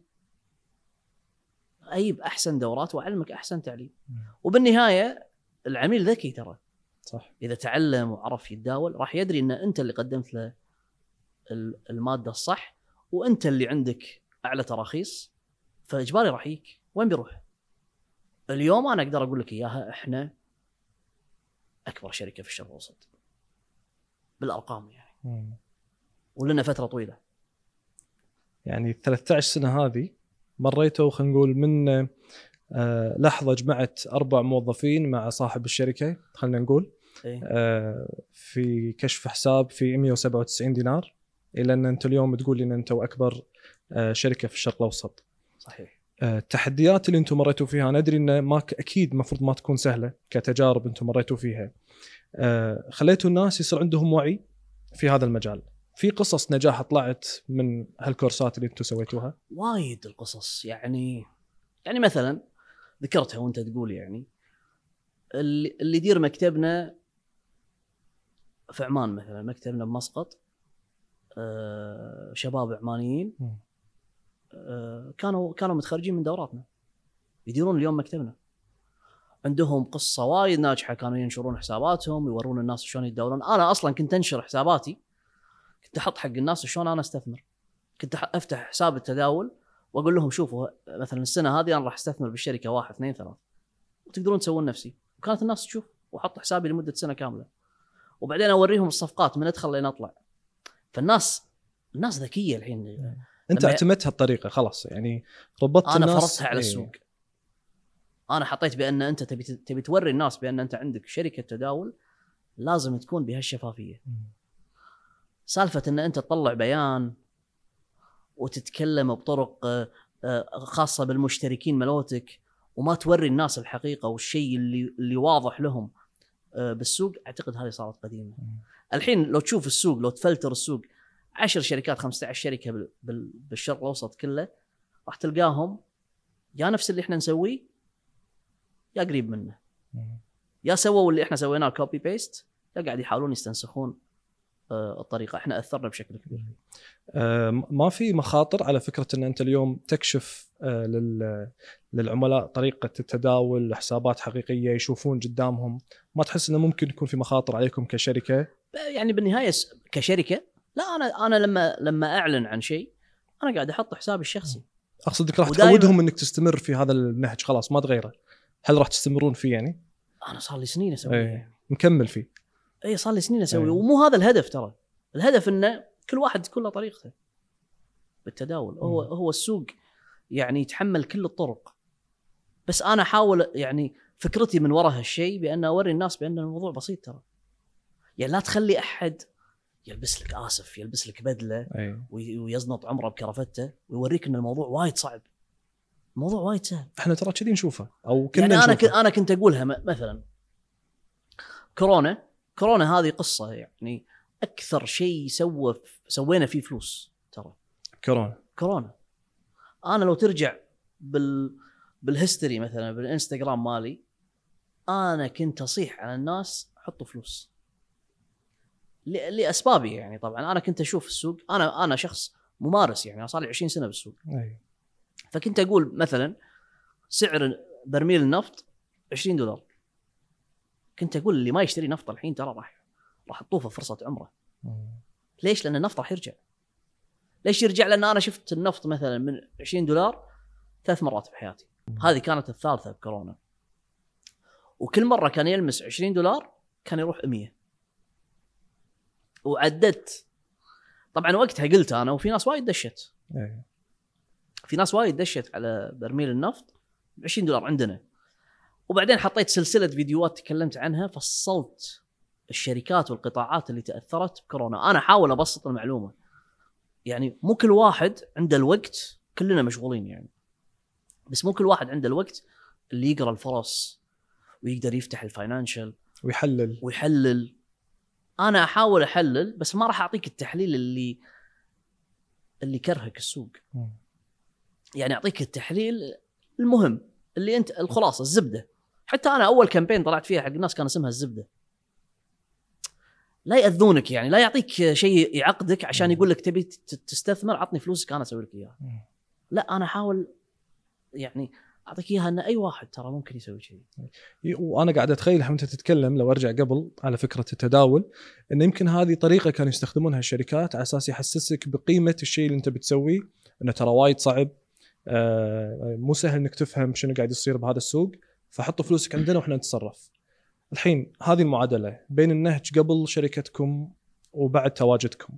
أجيب أحسن دورات وأعلمك أحسن تعليم. وبالنهاية العميل ذكي ترى صح. إذا تعلم وعرف يتداول راح يدري إن أنت اللي قدمت له ال- المادة الصح وأنت اللي عندك أعلى تراخيص فإجباري راح يجيك. وين بيروح؟ اليوم أنا أقدر أقول لك إياها إحنا أكبر شركة في الشرق الأوسط. بالأرقام يعني. مم. ولنا فترة طويلة. يعني 13 سنة هذه مريتوا خلينا نقول من آه، لحظة جمعت أربع موظفين مع صاحب الشركة خلينا نقول. إيه؟ آه، في كشف حساب في 197 دينار إلى أن أنت اليوم تقول لي إن أنتم أكبر آه، شركة في الشرق الأوسط. صحيح. آه، التحديات اللي أنتم مريتوا فيها أنا أدري إن ما أكيد المفروض ما تكون سهلة كتجارب أنتم مريتوا فيها. آه، خليتوا الناس يصير عندهم وعي في هذا المجال. في قصص نجاح طلعت من هالكورسات اللي أنتم سويتوها؟ وايد القصص. يعني يعني مثلا ذكرتها وأنت تقول يعني اللي يدير مكتبنا في عمان مثلا مكتبنا بمسقط آه، شباب عمانيين. آه، كانوا كانوا متخرجين من دوراتنا. يديرون اليوم مكتبنا. عندهم قصة وايد ناجحة كانوا ينشرون حساباتهم يورون الناس شلون يتداولون. أنا أصلا كنت أنشر حساباتي كنت أحط حق الناس شلون أنا أستثمر. كنت أفتح حساب التداول وأقول لهم شوفوا مثلا السنة هذه أنا راح أستثمر بالشركة واحد اثنين ثلاث وتقدرون تسوون نفسي. وكانت الناس تشوف وأحط حسابي لمدة سنة كاملة. وبعدين اوريهم الصفقات من ادخل لين اطلع فالناس الناس ذكية الحين انت اعتمدت هالطريقه خلاص يعني ربطت أنا الناس فرضتها على إيه. السوق أنا حطيت بأن أنت تبي تبي توري الناس بأن أنت عندك شركة تداول لازم تكون بهالشفافية. سالفة أن أنت تطلع بيان وتتكلم بطرق آه، آه، خاصة بالمشتركين مالوتك وما توري الناس الحقيقة والشيء اللي اللي واضح لهم بالسوق أعتقد هذه صارت قديمة. الحين لو تشوف السوق لو تفلتر السوق 10 شركات 15 شركة بال- بال- بالشرق الأوسط كله راح تلقاهم يا نفس اللي إحنا نسويه يا قريب منه. يا سووا اللي إحنا سويناه copy paste يا قاعد يحاولون يستنسخون آه، الطريقة. إحنا أثرنا بشكل كبير. آه، ما في مخاطر على فكرة إن أنت اليوم تكشف آه، للعملاء. طريقة التداول حسابات حقيقية يشوفون قدامهم. ما تحس إنه ممكن يكون في مخاطر عليكم كشركة؟ يعني بالنهاية كشركة؟ لا أنا أنا لما لما أعلن عن شيء أنا قاعد أحط حسابي الشخصي. أقصد إنك راح تقودهم إنك تستمر في هذا النهج خلاص ما تغيره. هل راح تستمرون فيه يعني؟ أنا صار لي سنين أسوي. إيه. مكمل فيه. اي صار لي سنين أسوي. أي. ومو هذا الهدف ترى. الهدف إنه كل واحد تكون له طريقته بالتداول. هو. هو السوق يعني يتحمل كل الطرق. بس أنا أحاول يعني فكرتي من وراء هالشيء بأن أوري الناس بأن الموضوع بسيط ترى. يعني لا تخلي أحد يلبس لك آسف يلبس لك بدلة اي وي- ويزنط عمره بكرفته ويوريك أن الموضوع وايد صعب. الموضوع وايد سهل. إحنا ترى كذي نشوفه. أو كنا يعني أنا نشوفه. أنا كنت أقولها مثلا كورونا كورونا هذه قصة يعني أكثر شيء سوى سوينا فيه فلوس ترى. كورونا. كورونا. أنا لو ترجع بال بال history مثلا بالانستغرام مالي أنا كنت أصيح على الناس حطوا فلوس. لأسبابي يعني طبعا. أنا كنت أشوف السوق أنا أنا شخص ممارس يعني صار لي 20 سنة بالسوق. اي فكنت أقول مثلا سعر برميل النفط 20 دولار. كنت أقول اللي ما يشتري نفط الحين ترى راح راح تطوفه فرصة عمره. ليش؟ لأن النفط راح يرجع. ليش يرجع؟ لأن أنا شفت النفط مثلا من 20 دولار ثلاث مرات بحياتي. هذه كانت الثالثة بكورونا. وكل مرة كان يلمس 20 دولار كان يروح 100 وعددت. طبعا وقتها قلت أنا وفي ناس وايد دشت. اي في ناس وايد دشت على برميل النفط ب 20 دولار عندنا. وبعدين حطيت سلسلة فيديوهات تكلمت عنها فصلت الشركات والقطاعات اللي تأثرت بكورونا. أنا أحاول أبسط المعلومة. يعني مو كل واحد عنده الوقت كلنا مشغولين يعني. بس مو كل واحد عنده الوقت اللي يقرأ الفرص ويقدر يفتح ال financial ويحلل. ويحلل. أنا أحاول أحلل بس ما راح أعطيك التحليل اللي اللي كرهك السوق. يعني أعطيك التحليل المهم اللي أنت الخلاصة الزبدة. حتى أنا أول كامبين طلعت فيها حق الناس كان اسمها الزبدة. لا يأذونك يعني لا يعطيك شيء يعقدك عشان يقول لك تبي تستثمر عطني فلوسك أنا أسوي لك إياها. لا أنا أحاول يعني أعطيك إياها إن أي واحد ترى ممكن يسوي شيء. وأنا قاعد أتخيل أنت تتكلم لو أرجع قبل على فكرة التداول انه يمكن هذه طريقة كانوا يستخدمونها الشركات على أساس يحسسك بقيمة الشيء اللي أنت بتسويه إنه ترى وايد صعب آه، مو سهل إنك تفهم شنو قاعد يصير بهذا السوق فحطوا فلوسك عندنا وإحنا نتصرف. الحين هذه المعادلة بين النهج قبل شركتكم وبعد تواجدكم.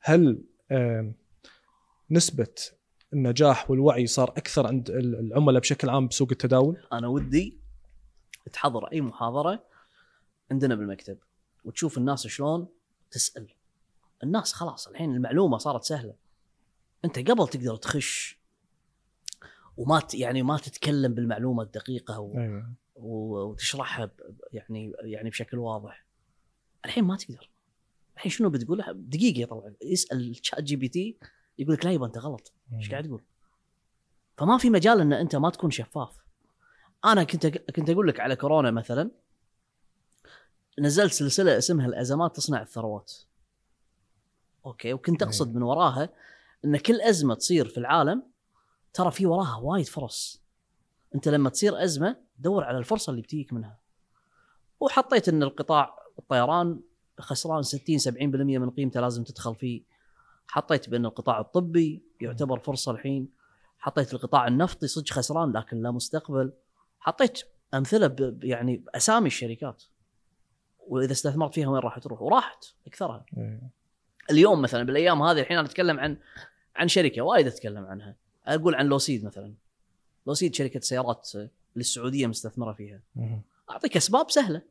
هل نسبة النجاح والوعي صار أكثر عند العملاء بشكل عام بسوق التداول؟ أنا ودي تحضر أي محاضرة عندنا بالمكتب وتشوف الناس شلون تسأل. الناس خلاص الحين المعلومة صارت سهلة. أنت قبل تقدر تخش وما يعني ما تتكلم بالمعلومة الدقيقة و... و- وتشرحها يعني يعني بشكل واضح الحين ما تقدر الحين شنو بتقول دقيقة طبعا يسال ChatGPT يقول لك لا يبا انت غلط إيش قاعد تقول؟ فما في مجال إن أنت ما تكون شفاف. أنا كنت كنت أقول لك على كورونا مثلا نزلت سلسلة اسمها الأزمات تصنع الثروات. أوكي وكنت أقصد من وراها إن كل أزمة تصير في العالم ترى في وراها وايد فرص. انت لما تصير أزمة دور على الفرصة اللي بتجيك منها. وحطيت إن القطاع الطيران خسران 60 70% من قيمته لازم تدخل فيه. حطيت بأن القطاع الطبي يعتبر فرصة الحين. حطيت القطاع النفطي صدق خسران لكن لا مستقبل. حطيت أمثلة يعني أسامي الشركات. وإذا استثمرت فيها وين راح تروح؟ وراحت أكثرها. أيوة. اليوم مثلا بالأيام هذه الحين أنا أتكلم عن عن شركة وايد أتكلم عنها. أقول عن لوسيد مثلا. لوسيد شركة سيارات للسعودية مستثمرة فيها. أعطيك أسباب سهلة.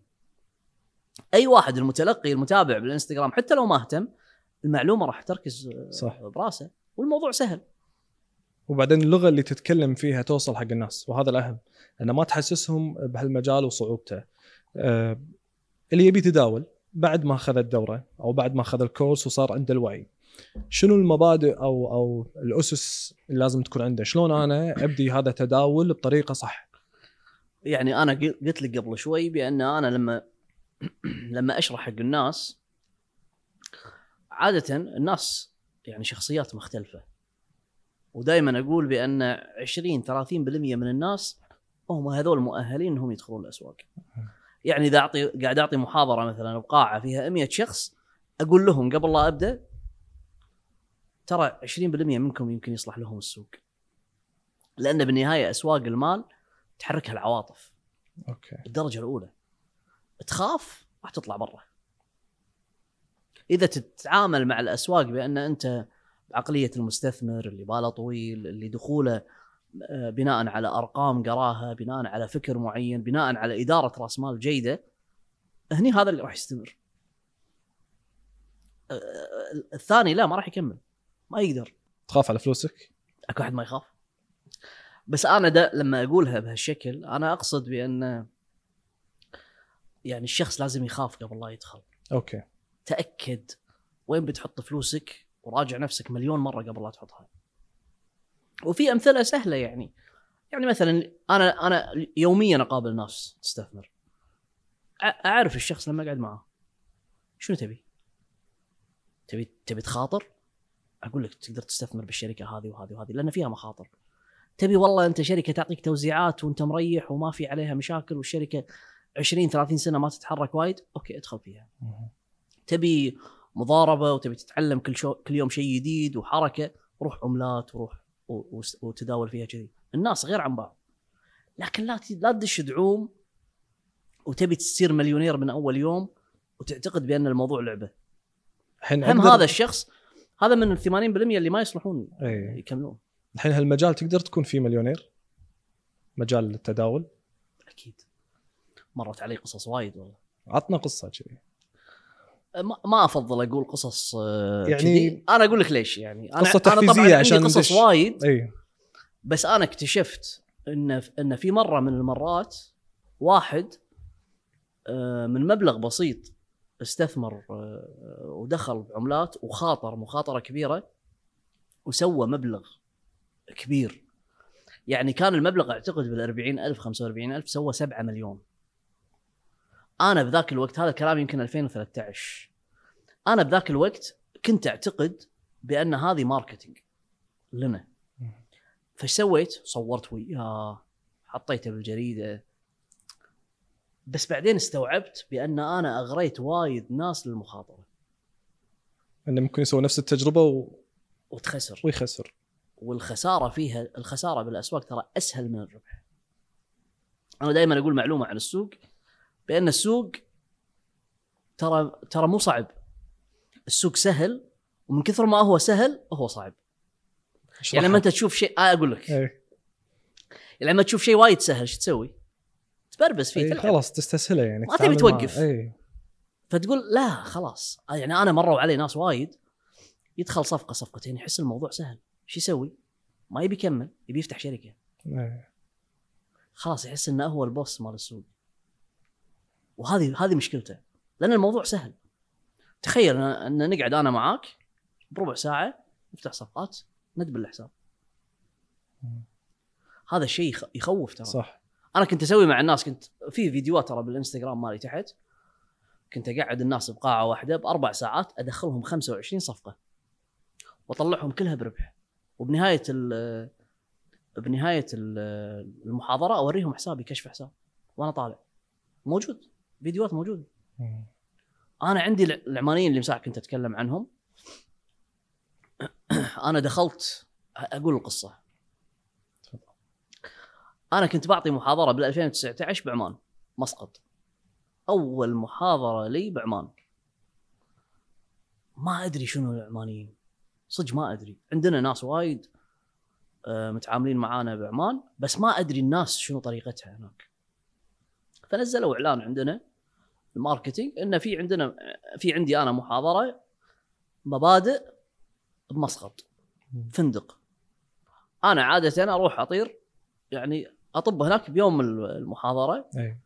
أي واحد المتلقي المتابع بالإنستغرام حتى لو ما اهتم المعلومة راح تركز صح. براسه والموضوع سهل. وبعدين اللغة اللي تتكلم فيها توصل حق الناس وهذا الأهم انه ما تحسسهم بهالمجال وصعوبته. آه، اللي يبي يتداول بعد ما أخذ الدورة أو بعد ما أخذ الكورس وصار عنده الوعي. شنو المبادئ أو أو الأسس اللي لازم تكون عنده؟ شلون أنا أبدي هذا تداول بطريقة صح؟ يعني أنا قل- قلت لك قبل شوي بأن أنا لما (clears throat) لما أشرح حق الناس عادة الناس يعني شخصيات مختلفة. ودائما أقول بأن 20 30% من الناس هم هذول مؤهلين إنهم يدخلون الأسواق. يعني إذا اعطي قاعد أعطي محاضرة مثلا بقاعه فيها 100 شخص أقول لهم قبل لا أبدأ ترى 20% منكم يمكن يصلح لهم السوق. لأن بالنهاية أسواق المال تحركها العواطف. أوكي. الدرجة الأولى. تخاف راح تطلع برا. إذا تتعامل مع الأسواق بأن أنت بعقلية المستثمر اللي باله طويل اللي دخوله آه، بناء على أرقام قراها بناء على فكر معين بناء على إدارة رأس مال جيدة هني هذا اللي راح يستمر. آه، الثاني لا ما راح يكمل. ما يقدر. تخاف على فلوسك؟ أكو احد ما يخاف. بس أنا ده لما أقولها بهالشكل أنا أقصد بأن يعني الشخص لازم يخاف قبل لا يدخل. أوكي. تأكد وين بتحط فلوسك وراجع نفسك مليون مرة قبل لا تحطها. وفي أمثلة سهلة يعني. يعني مثلا أنا أنا يوميا أقابل ناس تستثمر. أعرف الشخص لما أقعد معه. شنو تبي؟ تبي تبي تخاطر؟ أقول لك تقدر تستثمر بالشركة هذه وهذه وهذه لأن فيها مخاطر. تبي والله أنت شركة تعطيك توزيعات وأنت مريح وما في عليها مشاكل والشركة 20 30 سنة ما تتحرك وايد، أوكي ادخل فيها. تبي مضاربة وتبي تتعلم كل شو كل يوم شيء جديد وحركة روح عملات وروح وتداول فيها كذي الناس غير عن بعض لكن لا لا تدش دعوم وتبي تصير مليونير من أول يوم وتعتقد بأن الموضوع لعبة هم هذا الشخص هذا من ال 80% اللي ما يصلحون اي يكملون. الحين هالمجال تقدر تكون فيه مليونير؟ مجال التداول؟ أكيد. مرت علي قصص وايد والله. عطنا قصة كذي. ما, ما أفضل أقول قصص آه، يعني- كذي. أنا أقول لك ليش يعني. أنا قصة أنا طبعا تحفيزية عندي عشان قصص. وايد اي بس أنا اكتشفت إن إن في مرة من المرات واحد آه، من مبلغ بسيط استثمر آه، ودخل بعملات وخاطر مخاطرة كبيرة وسوى مبلغ كبير. يعني كان المبلغ أعتقد بال 40000 45000 سوى 7 مليون. أنا بذاك الوقت هذا الكلام يمكن 2013 أنا بذاك الوقت كنت أعتقد بأن هذه marketing لنا. فايش سويت؟ صورت وياه حطيته بالجريدة. بس بعدين استوعبت بأن أنا أغريت وايد ناس للمخاطرة انه ممكن يسوي نفس التجربة و... وتخسر ويخسر والخسارة فيها الخسارة بالأسواق ترى أسهل من الربح. أنا دائما أقول معلومة عن السوق بأن السوق ترى ترى مو صعب. السوق سهل ومن كثر ما هو سهل هو صعب. يعني لما أنت تشوف شيء آه أقول لك اي يعني لما تشوف شيء وايد سهل شو تسوي؟ تبربس فيه إي تلعب. خلاص تستسهله يعني ما تبي. توقف. اي فتقول لا خلاص يعني أنا مروا علي ناس وايد يدخل صفقة صفقتين يحس الموضوع سهل شو يسوي؟ ما يبي يكمل يبي يفتح شركة إي. خلاص يحس إنه هو البوس مال السوق وهذه هذه مشكلته لأن الموضوع سهل تخيل ان نقعد أنا معاك بربع ساعة نفتح صفقات ندبل الحساب. هذا الشيء يخ- يخوف ترى صح أنا كنت أسوي مع الناس كنت في فيديوهات ترى بالإنستغرام مالي تحت. كنت اقعد الناس بقاعة واحدة بأربع ساعات أدخلهم 25 صفقة. وأطلعهم كلها بربح. وبنهاية ال بنهاية ال- المحاضرة أوريهم حسابي كشف حساب. وأنا طالع. موجود. فيديوهات موجودة. أنا عندي الع- العمانيين اللي مساك كنت أتكلم عنهم. (clears throat) أنا دخلت أقول القصة. أنا كنت بعطي محاضرة بال 2019 بعمان مسقط. أول محاضرة لي بعمان. ما أدري شنو العمانيين. صدق ما أدري. عندنا ناس وايد آه، متعاملين معانا بعمان بس ما أدري الناس شنو طريقتها هناك. فنزلوا إعلان عندنا الماركتينج انه في عندنا في عندي أنا محاضرة مبادئ بمسقط. فندق. أنا عادة أروح أطير يعني أطب هناك بيوم المحاضرة. اي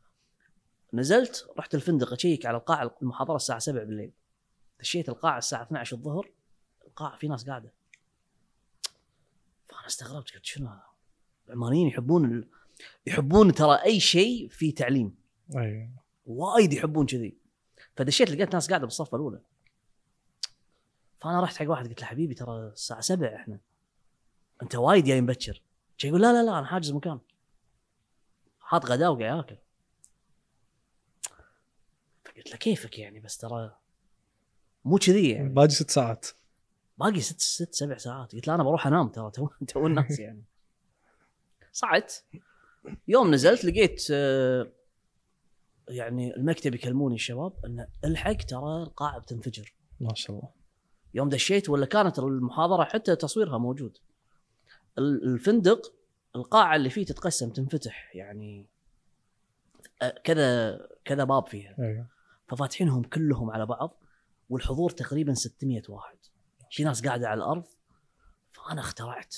نزلت رحت الفندق أشيك على القاعه المحاضرة الساعة 7 بالليل. دشيت القاعه الساعة 12 الظهر القاعه في ناس قاعدة. فأنا استغربت قلت شنو هذا؟ العمانيين يحبون ال... يحبون ترى أي شيء في تعليم. اي وايد يحبون كذي. فدشيت لقيت ناس قاعدة بالصف الأولى. فأنا رحت حق واحد قلت له حبيبي ترى الساعة 7 إحنا. أنت وايد جاي مبكر. يقول لا لا لا أنا حاجز مكان. حاط غداء وقاعد ياكل فقلت له كيفك يعني؟ بس ترى مو كذي يعني. باقي ست ساعات. باقي ست ست سبع ساعات. قلت له أنا بروح أنام ترى تو (laughs) تو الناس يعني. صعدت. يوم نزلت لقيت آه، يعني المكتب يكلموني الشباب انه الحق ترى القاعة بتنفجر. ما شاء الله. يوم دشيت ولا كانت المحاضرة حتى تصويرها موجود. ال- الفندق القاعة اللي فيه تتقسم تنفتح يعني كذا كذا باب فيها. اي ففاتحينهم كلهم على بعض والحضور تقريبا 600 واحد. في ناس قاعدة على الأرض فأنا اخترعت.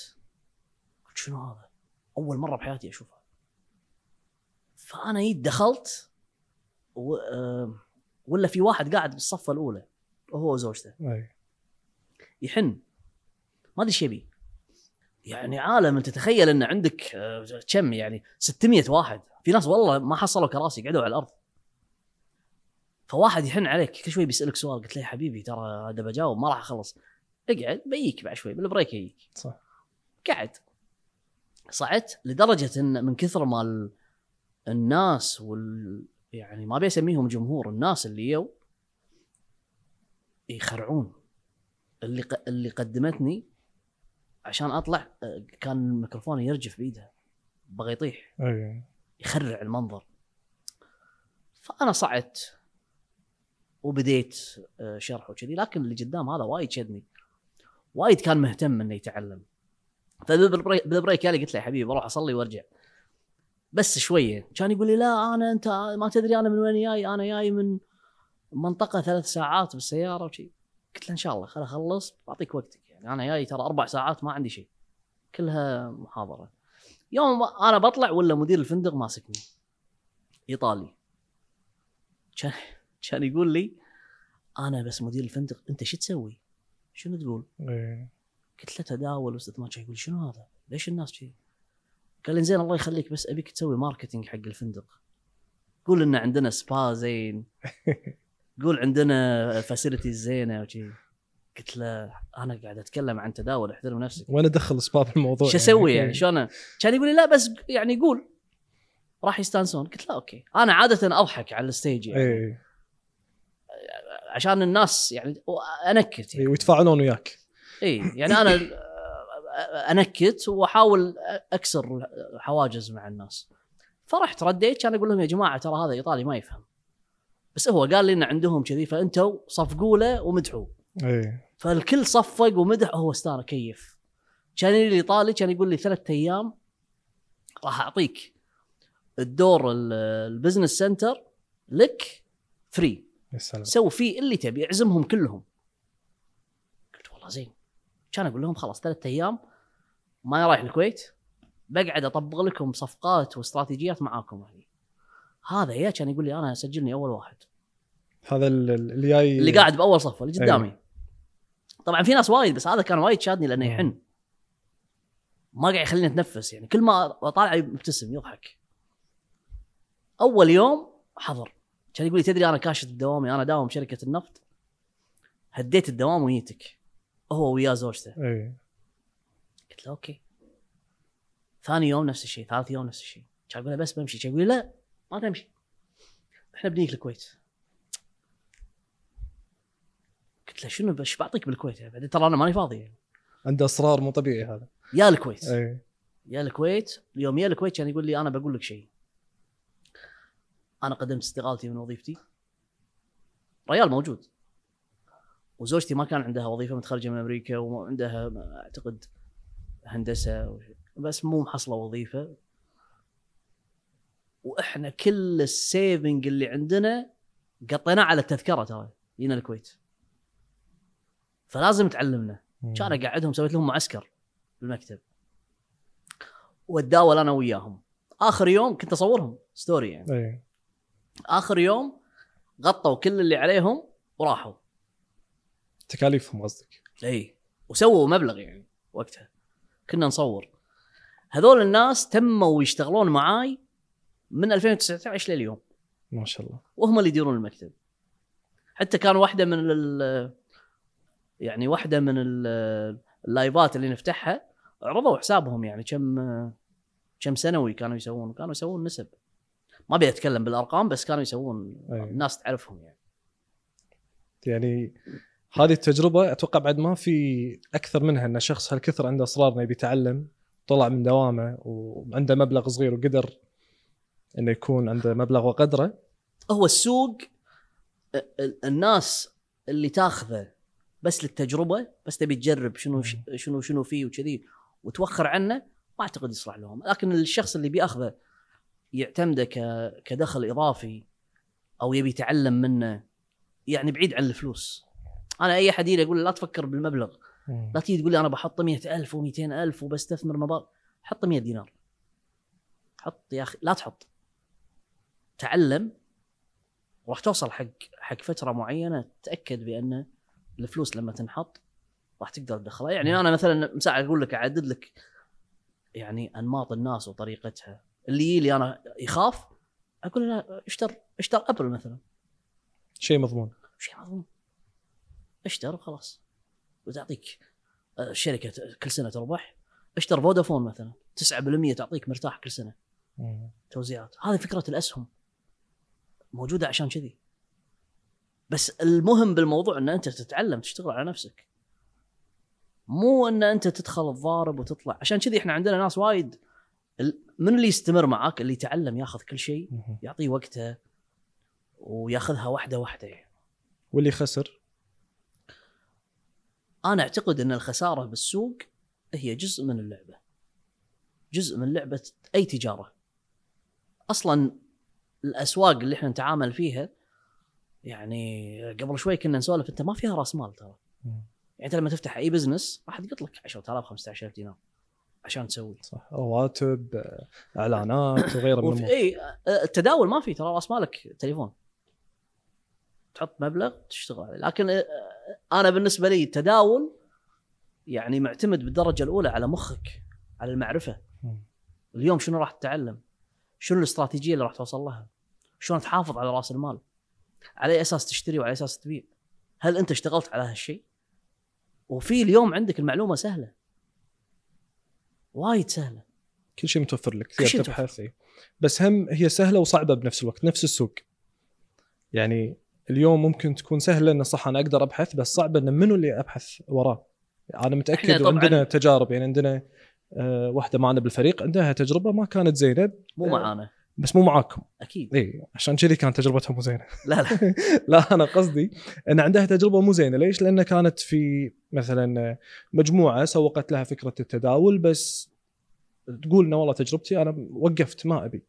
قلت شنو هذا؟ أول مرة بحياتي أشوفها. فأنا جيت دخلت و... ولا في واحد قاعد بالصفه الأولى وهو وزوجته. اي يحن. ما أدري إيش يبي. يعني عالم أنت تخيل إن عندك آه، كم يعني 600 واحد. في ناس والله ما حصلوا كراسي قعدوا على الأرض. فواحد يحن عليك كل شوي بيسألك سؤال قلت له يا حبيبي ترى هذا بجاوب ما راح أخلص. اقعد بيك بعد شوي بالبريك يجيك. صح. قعد. صعدت لدرجة إن من كثر ما ال- الناس وال يعني ما أبي أسميهم جمهور الناس اللي يو يخرعون. اللي ق... اللي قدمتني عشان أطلع آه، كان الميكروفون يرجف بايدها بغى يطيح. أي. يخرع المنظر. فأنا صعدت وبديت آه، شرح وكذي لكن اللي قدام هذا وايد شدني. وايد كان مهتم إنه يتعلم. فبال break بال break قال لي قلت له يا حبيبي بروح أصلي وأرجع. بس شوية كان يقول لي لا أنا أنت ما تدري أنا من وين جاي أنا جاي من منطقة ثلاث ساعات بالسيارة وشي قلت له إن شاء الله خل اخلص بعطيك وقتك. أنا جاي ترى أربع ساعات ما عندي شيء. كلها محاضرة. يوم أنا بطلع ولا مدير الفندق ماسكني. إيطالي. كان كان يقول لي أنا بس مدير الفندق أنت شو تسوي؟ شنو تقول؟ اي قلت له تداول واستثمار يقول شنو هذا؟ ليش الناس كذي؟ قال لي زين الله يخليك بس أبيك تسوي marketing حق الفندق. قول إن عندنا سبا زين. (laughs) قول عندنا facilities زينة وشي. قلت له أنا قاعد أتكلم عن تداول احترم نفسك. وأنا أدخل اسباب الموضوع؟ شو أسوي يعني؟ شلون؟ كان يقول لي لا بس يعني قول. راح يستانسون. قلت له أوكي. أنا عادة أضحك على ال stage يعني. اي عشان الناس يعني انكت يعني. ويتفاعلون وياك. اي يعني أنا أنكت وأحاول أكسر حواجز مع الناس. فرحت رديت كان أقول لهم يا جماعة ترى هذا إيطالي ما يفهم. بس هو قال لي إن عندهم كذي فأنتوا صفقوا له ومدحوه. اي فالكل صفق ومدح وهو استانى كيف. كان يجي لي ايطالي كان يقول لي ثلاثة أيام راح أعطيك الدور ال- ال business center لك free سوي فيه اللي تبي اعزمهم كلهم. قلت والله زين. كان أقول لهم خلاص ثلاثة أيام ما رايح الكويت بقعد أطبق لكم صفقات واستراتيجيات معاكم هني هذا يا كان يقول لي أنا سجلني أول واحد. هذا ال- ال- اللي جاي اللي قاعد بأول صف اللي قدامي. أيوة. طبعا في ناس وايد بس هذا كان وايد شادني لأنه. يحن. ما قاعد يخليني أتنفس يعني كل ما أطالع يبتسم يضحك. أول يوم حضر. كان يقول لي تدري أنا كاشف بدوامي أنا داوم شركة النفط. هديت الدوام وجيتك هو وياه زوجته. اي قلت له أوكي. ثاني يوم نفس الشيء ثالث يوم نفس الشيء. كان يقول له بس بمشي. كان يقول لا ما تمشي. إحنا بنيك الكويت. قلت له شنو بش؟ بعطيك بالكويت يعني بعدين. ترى أنا ماني فاضي. يعني. عنده أصرار مو طبيعي هذا. يا الكويت. اي يا الكويت. يوم يا الكويت كان يقول لي أنا بقول لك شيء. أنا قدمت استقالتي من وظيفتي. ريال موجود. وزوجتي ما كان عندها وظيفة متخرجة من أمريكا وعندها أعتقد هندسة بس مو محصلة وظيفة. وإحنا كل ال saving اللي عندنا قطيناه على التذكرة ترى جينا الكويت. فلازم تعلمنا. كان اقعدهم سويت لهم معسكر بالمكتب. واتداول أنا وياهم. آخر يوم كنت أصورهم story يعني. اي آخر يوم غطوا كل اللي عليهم وراحوا. تكاليفهم قصدك. اي وسووا مبلغ يعني وقتها. كنا نصور. هذول الناس تموا يشتغلون معاي من 2019 لليوم. ما شاء الله. وهم اللي يديرون المكتب. حتى كان واحدة من ال يعني واحدة من ال- اللايفات اللي نفتحها عرضوا حسابهم يعني كم كم سنوي كانوا يسوون كانوا يسوون نسب. ما أبي أتكلم بالأرقام بس كانوا يسوون أي. الناس تعرفهم يعني. يعني هذه التجربة أتوقع بعد ما في أكثر منها إن شخص هالكثر عنده اصرار إنه يتعلم طلع من دوامه وعنده مبلغ صغير وقدر إنه يكون عنده مبلغ وقدره. هو السوق ال- ال- الناس اللي تاخذه بس للتجربة بس تبي تجرب شنو شنو شنو فيه وكذي وتوخر عنه ما أعتقد يصلح لهم. لكن الشخص اللي بيأخذه يعتمده كدخل إضافي أو يبي يتعلم منه يعني بعيد عن الفلوس. أنا أي أحد لي لا تفكر بالمبلغ. لا تيجي تقول لي أنا بحط 100000 و200000 وبستثمر مبالغ حط 100 دينار. حط يا أخي لا تحط. تعلم راح توصل حق حق فترة معينة تأكد بان الفلوس لما تنحط راح تقدر تدخلها. يعني أنا مثلا مساعد أقول لك أعدد لك يعني أنماط الناس وطريقتها. اللي يجي لي أنا يخاف أقول له اشتر اشتر أبل مثلا. شيء مضمون. شيء مضمون. اشتر وخلاص. وتعطيك آه، الشركة ت- كل سنة تربح. اشتر فودافون مثلا. 9% تعطيك مرتاح كل سنة. توزيعات. هذه فكرة الأسهم. موجودة عشان كذي. بس المهم بالموضوع إن أنت تتعلم تشتغل على نفسك. مو إن أنت تدخل تضارب وتطلع. عشان كذي إحنا عندنا ناس وايد من اللي يستمر معاك؟ اللي يتعلم ياخذ كل شيء يعطيه وقته وياخذها واحدة واحدة يعني. واللي خسر أنا أعتقد إن الخسارة بالسوق هي جزء من اللعبة. جزء من لعبة أي تجارة. أصلا الأسواق اللي إحنا نتعامل فيها يعني قبل شوي كنا نسولف أنت ما فيها راس مال ترى. يعني أنت لما تفتح أي بزنس راح تقط لك 10000 15000 دينار عشان تسوي. صح. رواتب آه، إعلانات (coughs) وغيرها من الأمور. إي التداول ما في ترى راس مالك تليفون. تحط مبلغ تشتغل. عليه لكن آه، أنا بالنسبة لي التداول يعني معتمد بالدرجة الأولى على مخك على المعرفة. اليوم شنو راح تتعلم؟ شنو الاستراتيجية اللي راح توصل لها؟ شلون تحافظ على راس المال؟ على أي أساس تشتري وعلى أساس تبيع. هل أنت اشتغلت على هالشيء؟ وفي اليوم عندك المعلومة سهلة. وايد سهلة. كل شيء متوفر لك كل شيء تبحث. بس هم هي سهلة وصعبة بنفس الوقت نفس السوق. يعني اليوم ممكن تكون سهلة إنه صح أنا أقدر أبحث بس صعبة إنه منو اللي ابحث وراه. أنا متأكد وعندنا تجارب يعني عندنا آه واحدة معنا بالفريق عندها تجربة ما كانت زينة. مو. معانا. بس مو معاكم. أكيد. اي عشان كذي كانت تجربتها مو زينة. لا لا. (laughs) لا أنا قصدي إن عندها تجربة مو زينة. ليش؟ لأن كانت في مثلا مجموعة سوقت لها فكرة التداول بس تقول إنه والله تجربتي أنا وقفت ما أبي.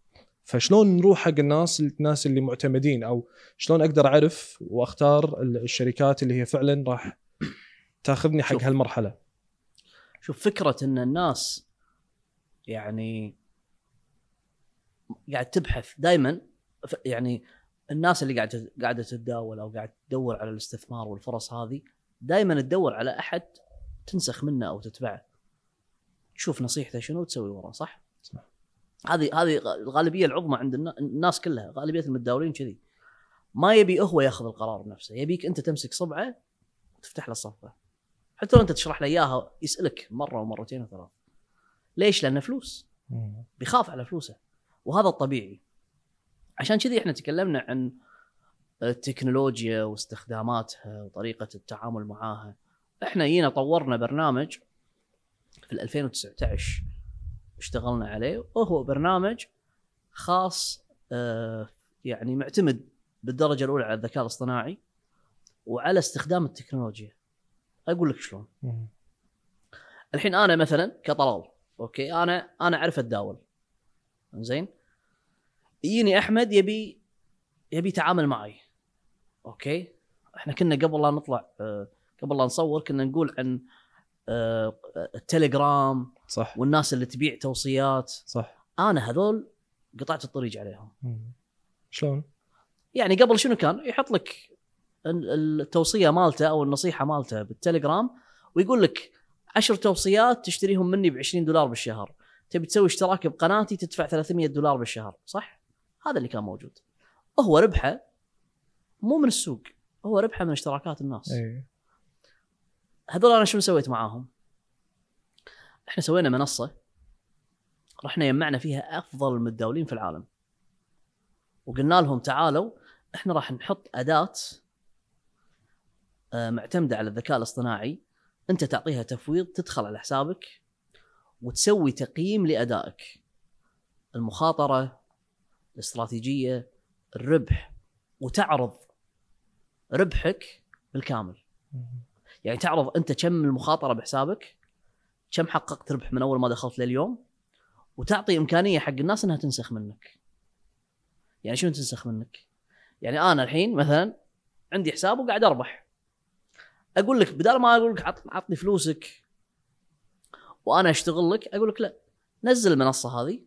فشلون نروح حق الناس الناس اللي معتمدين أو شلون أقدر أعرف وأختار ال- الشركات اللي هي فعلا راح تاخذني حق شوف. هالمرحلة؟ شوف فكرة إن الناس يعني قاعد تبحث دائما يعني الناس اللي قاعدة قاعدة تتداول أو قاعد تدور على الاستثمار والفرص هذه دائما تدور على أحد تنسخ منه أو تتبعه. تشوف نصيحته شنو وتسوي وراه صح؟ صح. هذه هذه الغالبية العظمى عند النا- الناس كلها غالبية المتداولين كذي. ما يبي هو ياخذ القرار بنفسه يبيك أنت تمسك صبعه وتفتح له الصفقه حتى لو أنت تشرح له إياها يسألك مرة ومرتين وثلاث. ليش؟ لأنه فلوس. بيخاف على فلوسه. وهذا الطبيعي. عشان كذي إحنا تكلمنا عن التكنولوجيا واستخداماتها وطريقة التعامل معاها. إحنا جينا طورنا برنامج في 2019 اشتغلنا عليه وهو برنامج خاص آه، يعني معتمد بالدرجة الأولى على الذكاء الاصطناعي وعلى استخدام التكنولوجيا. أقول لك شلون. الحين أنا مثلا كطلال okay أنا أنا أعرف اتداول زين يجيني أحمد يبي يبي يتعامل معي. okay؟ إحنا كنا قبل لا نطلع آه، قبل لا نصور كنا نقول عن آه، التليجرام صح. والناس اللي تبيع توصيات. صح. أنا هذول قطعت الطريق عليهم. شلون؟ يعني قبل شنو كان؟ يحط لك ال- التوصية مالته أو النصيحة مالته بالتليجرام ويقول لك عشر توصيات تشتريهم مني ب 20 دولار بالشهر. تبي تسوي اشتراك بقناتي تدفع 300 دولار بالشهر صح؟ هذا اللي كان موجود. هو ربحه مو من السوق هو ربحه من اشتراكات الناس. اي هذول أنا شنو سويت معاهم؟ إحنا سوينا منصة رحنا يجمعنا فيها أفضل المتداولين في العالم. وقلنا لهم تعالوا إحنا راح نحط أداة آه، معتمدة على الذكاء الاصطناعي. أنت تعطيها تفويض تدخل على حسابك وتسوي تقييم لأدائك. المخاطرة الاستراتيجية الربح وتعرض ربحك بالكامل. يعني تعرض أنت كم المخاطرة بحسابك كم حققت ربح من أول ما دخلت لليوم وتعطي إمكانية حق الناس إنها تنسخ منك. يعني شنو تنسخ منك؟ يعني أنا الحين مثلا عندي حساب وقاعد أربح. أقول لك بدال ما أقول لك عط- عطني فلوسك وأنا أشتغل لك أقول لك لا نزل المنصة هذه.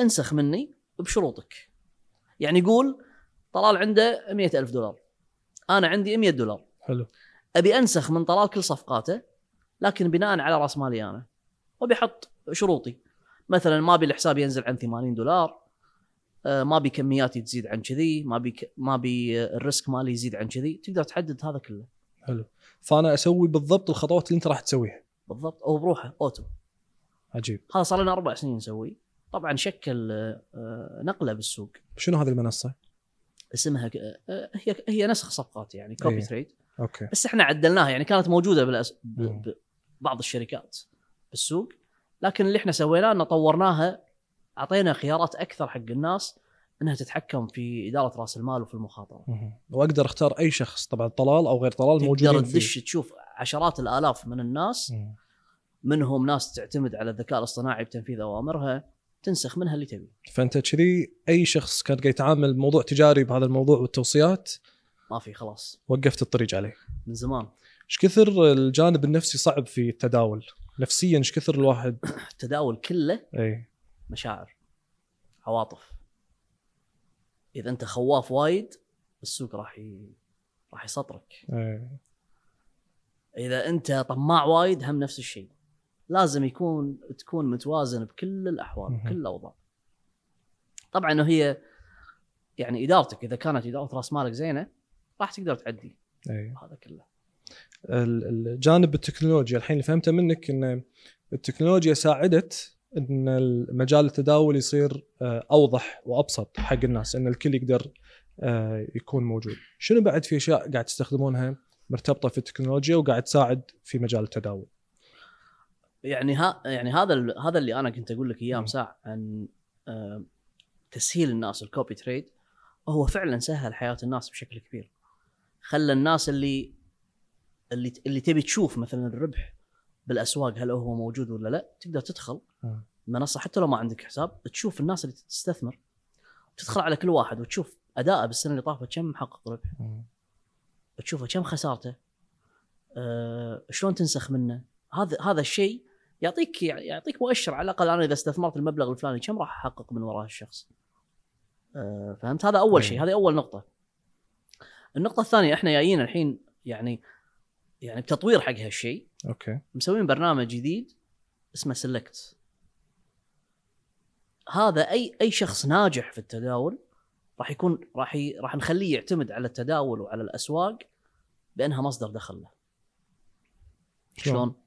انسخ مني بشروطك. يعني قول طلال عنده مئة ألف دولار. أنا عندي 100 دولار. حلو. أبي أنسخ من طلال كل صفقاته لكن بناء على راس مالي أنا. وبيحط شروطي. مثلا ما أبي الحساب ينزل عن 80 دولار آه، ما أبي كمياتي تزيد عن كذي ما أبي ما آه، ال risk مالي يزيد عن كذي. تقدر تحدد هذا كله. حلو. فأنا أسوي بالضبط الخطوات اللي أنت راح تسويها. بالضبط. أو بروحه. auto. عجيب. هذا صار لنا أربع سنين نسويه. طبعا شكل آه، نقلة بالسوق شنو هذه المنصة؟ اسمها آه، هي هي نسخ صفقات يعني copy a trade okay بس إحنا عدلناها يعني كانت موجودة بالأس... ب... مم. ببعض الشركات بالسوق لكن اللي إحنا سويناه إنه طورناها أعطينا خيارات أكثر حق الناس إنها تتحكم في إدارة رأس المال وفي المخاطرة. وأقدر أختار أي شخص طبعا طلال أو غير طلال تقدر موجودين تدش فيه تشوف عشرات الآلاف من الناس. منهم ناس تعتمد على الذكاء الاصطناعي بتنفيذ أوامرها تنسخ منها اللي تبي فأنت كذي أي شخص كان قاعد يتعامل بموضوع تجاري بهذا الموضوع والتوصيات ما في خلاص. وقفت الطريق عليه. من زمان. إيش كثر الجانب النفسي صعب في التداول؟ نفسيا إيش كثر الواحد؟ (coughs) التداول كله إي. مشاعر عواطف. إذا أنت خواف وايد السوق راح ي... راح يسطرك. إي. إذا أنت طماع وايد هم نفس الشيء. لازم يكون تكون متوازن بكل الأحوال. بكل الأوضاع. طبعا هي يعني إدارتك إذا كانت إدارة رأس مالك زينة راح تقدر تعدي اي هذا كله. ال- الجانب التكنولوجيا الحين اللي فهمته منك ان التكنولوجيا ساعدت إن المجال التداول يصير آه، أوضح وأبسط حق الناس إن الكل يقدر آه، يكون موجود. شنو بعد في أشياء قاعد تستخدمونها مرتبطة في التكنولوجيا وقاعد تساعد في مجال التداول؟ يعني ها يعني هذا ال- هذا اللي أنا كنت أقول لك إياه. مساع عن آه، تسهيل الناس الكوبي تريد هو فعلا سهل حياة الناس بشكل كبير. خلى الناس اللي اللي اللي تبي تشوف مثلا الربح بالأسواق هل هو موجود ولا لا تقدر تدخل. منصة حتى لو ما عندك حساب تشوف الناس اللي تستثمر. تدخل على كل واحد وتشوف أداءه بالسنة اللي طافت كم حقق ربح. تشوفه كم خسارته. أه شلون تنسخ منه. هذا هذا الشيء يعطيك يعطيك مؤشر على الأقل أنا إذا استثمرت المبلغ الفلاني كم راح أحقق من وراء الشخص. أه فهمت؟ هذا أول. شيء. هذه أول نقطة. النقطة الثانية إحنا جايين الحين يعني يعني بتطوير حق هالشيء. okay. مسوين برنامج جديد اسمه Select هذا اي أي شخص ناجح في التداول راح يكون راح ي... راح نخليه يعتمد على التداول وعلى الأسواق بأنها مصدر دخل له. شلون؟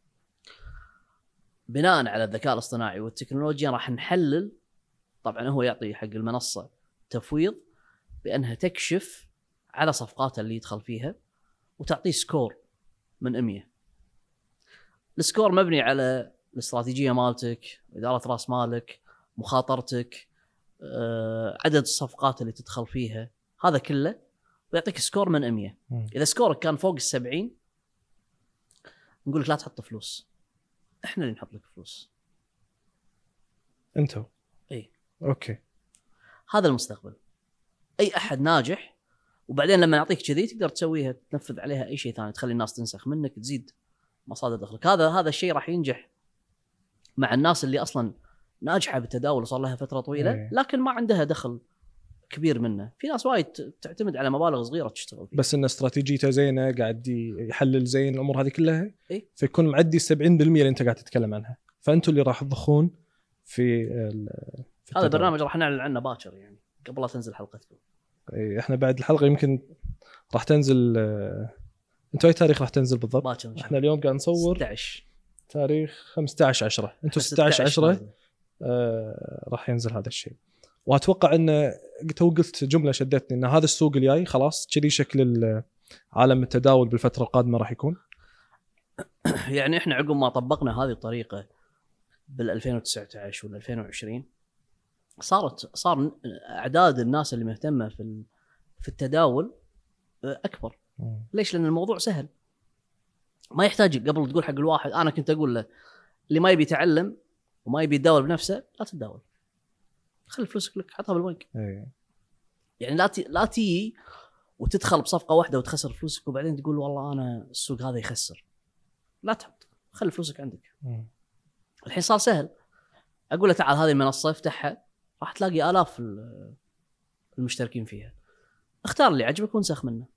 بناء على الذكاء الاصطناعي والتكنولوجيا راح نحلل طبعا هو يعطي حق المنصة تفويض بأنها تكشف على صفقاته اللي يدخل فيها وتعطيه score من 100 ال score مبني على الاستراتيجية مالتك إدارة رأس مالك مخاطرتك آه، عدد الصفقات اللي تدخل فيها هذا كله ويعطيك score من 100 مم. إذا سكورك كان فوق ال 70 نقول لك لا تحط فلوس. إحنا اللي نحط لك فلوس. انتو إي. okay. هذا المستقبل. أي أحد ناجح وبعدين لما نعطيك كذي تقدر تسويها تنفذ عليها أي شيء ثاني تخلي الناس تنسخ منك تزيد مصادر دخلك. هذا هذا الشيء راح ينجح مع الناس اللي أصلا ناجحة بالتداول وصار لها فترة طويلة. لكن ما عندها دخل كبير منه. في ناس وايد تعتمد على مبالغ صغيرة تشتغل فيها. بس انه استراتيجيته زينة قاعد يحلل زين الأمور هذه كلها إيه. فيكون معدي 70% اللي أنت قاعد تتكلم عنها. فانتم اللي راح تضخون في, ال- في هذا. البرنامج راح نعلن عنه باكر يعني قبل لا تنزل حلقتكم إيه، إحنا بعد الحلقة يمكن راح تنزل آه، أنتوا اي تاريخ راح تنزل بالضبط؟ باكر إن إحنا اليوم قاعد نصور 16 تاريخ 15 10 أنتم 16 10 آه راح ينزل هذا الشيء. وأتوقع إن تو قلت جملة شدتني إن هذا السوق الجاي خلاص كذي شكل ال- عالم التداول بالفترة القادمة راح يكون. (coughs) يعني إحنا عقب ما طبقنا هذه الطريقة بال 2019 وال 2020 صارت صار أعداد الناس اللي مهتمة في في التداول أكبر. ليش؟ لأن الموضوع سهل. ما يحتاج قبل تقول حق الواحد أنا كنت أقول له اللي ما يبي يتعلم وما يبي يتداول بنفسه لا تتداول. خلي فلوسك لك حطها بالبنك. إيه. يعني لا تي لا تيجي وتدخل بصفقة واحدة وتخسر فلوسك وبعدين تقول والله أنا السوق هذا يخسر. لا تحط خلي فلوسك عندك. مم. الحين صار سهل. أقول له تعال هذه المنصة افتحها راح تلاقي آلاف ال- المشتركين فيها. اختار اللي عجبك وانسخ منه.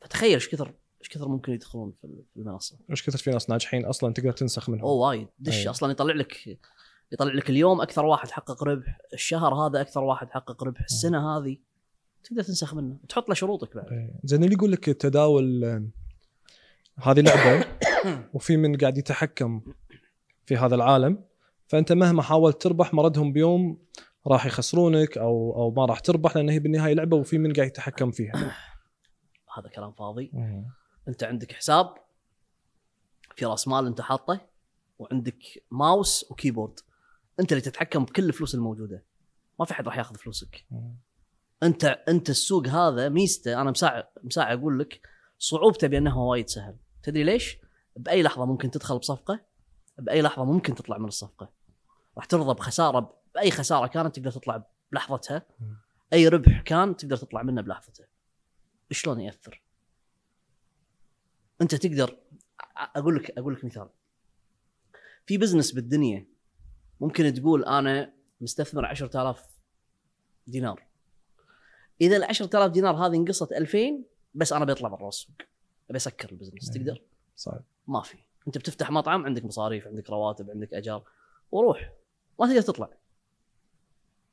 فتخيل إيش كثر إيش كثر ممكن يدخلون في ال- في المنصة. مش كثر في ناس ناجحين أصلا تقدر تنسخ منهم. أوه وايد. دش أي. أصلا يطلع لك يطلع لك اليوم أكثر واحد حقق ربح الشهر هذا أكثر واحد حقق ربح السنة هذه تقدر تنسخ منه وتحط له شروطك بعد. إيه. زين اللي يقول لك التداول هذه لعبة (coughs) وفي من قاعد يتحكم في هذا العالم فأنت مهما حاولت تربح مردهم بيوم راح يخسرونك أو أو ما راح تربح لأن هي بالنهاية لعبة وفي من قاعد يتحكم فيها. (coughs) هذا كلام فاضي. أنت عندك حساب في راس مال أنت حاطه وعندك ماوس وكيبورد. انت اللي تتحكم بكل الفلوس الموجودة. ما في حد راح ياخذ فلوسك. انت انت السوق هذا ميزته أنا مساع مساع أقول لك صعوبته بانه وايد سهل. تدري ليش؟ بأي لحظة ممكن تدخل بصفقة بأي لحظة ممكن تطلع من الصفقة. راح ترضى بخسارة بأي خسارة كانت تقدر تطلع بلحظتها. أي ربح كان تقدر تطلع منه بلحظته. شلون يأثر؟ انت تقدر أقول لك أقول لك مثال. في business بالدنيا ممكن تقول أنا مستثمر 10000 دينار. إذا ال 10000 دينار هذه انقصت 2000 بس أنا بيطلع برا السوق أبي أسكر ال business. تقدر؟ صعب ما في. أنت بتفتح مطعم عندك مصاريف عندك رواتب عندك أجار وروح. ما تقدر تطلع.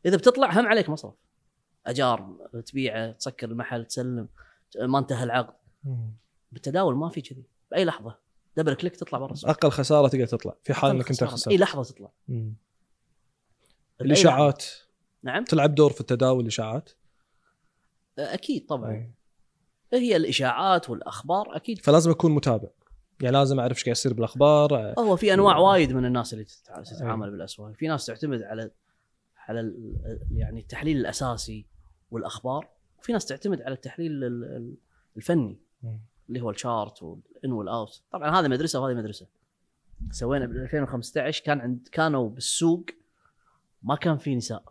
إذا بتطلع هم عليك مصرف. أجار تبيعه تسكر المحل تسلم ما انتهى العقد. بالتداول ما في كذي. بأي لحظة. دبل كليك تطلع برا السوق. أقل خسارة تقدر تطلع. في حال إنك أنت اي خسرت. لحظة تطلع. مم. الإشاعات. نعم. تلعب دور في التداول الإشاعات. أكيد طبعا. أي. هي الإشاعات والأخبار أكيد. فلازم أكون متابع. يعني لازم أعرف إيش قاعد يصير بالأخبار. هو في أنواع وايد من الناس اللي تتع- تتعامل بالأسواق. في ناس تعتمد على على يعني التحليل الأساسي والأخبار وفي ناس تعتمد على التحليل ال- ال- الفني. اللي هو ال chart وال in وال out طبعا هذه مدرسة وهذه مدرسة. سوينا بال 2015 كان عند كانوا بالسوق ما كان في نساء.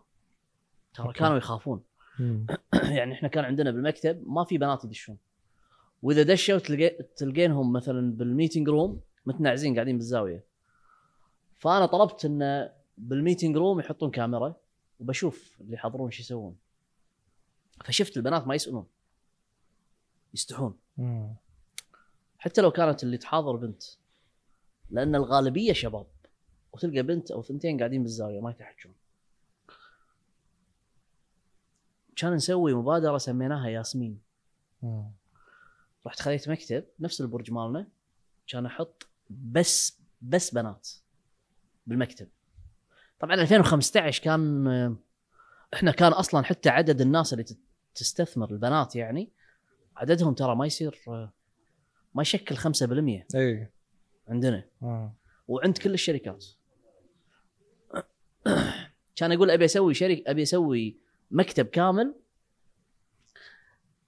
ترى. كانوا يخافون. (clears throat) يعني إحنا كان عندنا بالمكتب ما في بنات يدشون. وإذا دشوا تلقي تلقينهم مثلا بال meeting room متنعزين قاعدين بالزاوية. فأنا طلبت انه بال meeting room يحطون كاميرا وبشوف اللي يحضرون شو يسوون. فشفت البنات ما يسألون. يستحون. حتى لو كانت اللي تحاضر بنت. لأن الغالبية شباب. وتلقى بنت أو ثنتين قاعدين بالزاوية ما يتحجون. كان نسوي مبادرة سميناها ياسمين. مم. رحت خذيت مكتب نفس البرج مالنا. كان أحط بس بس بنات بالمكتب. طبعا 2015 كان إحنا كان أصلا حتى عدد الناس اللي تستثمر البنات يعني عددهم ترى ما يصير ما يشكل 5% إي. عندنا. آه. وعند كل الشركات. كان أقول أبي أسوي شركة أبي أسوي مكتب كامل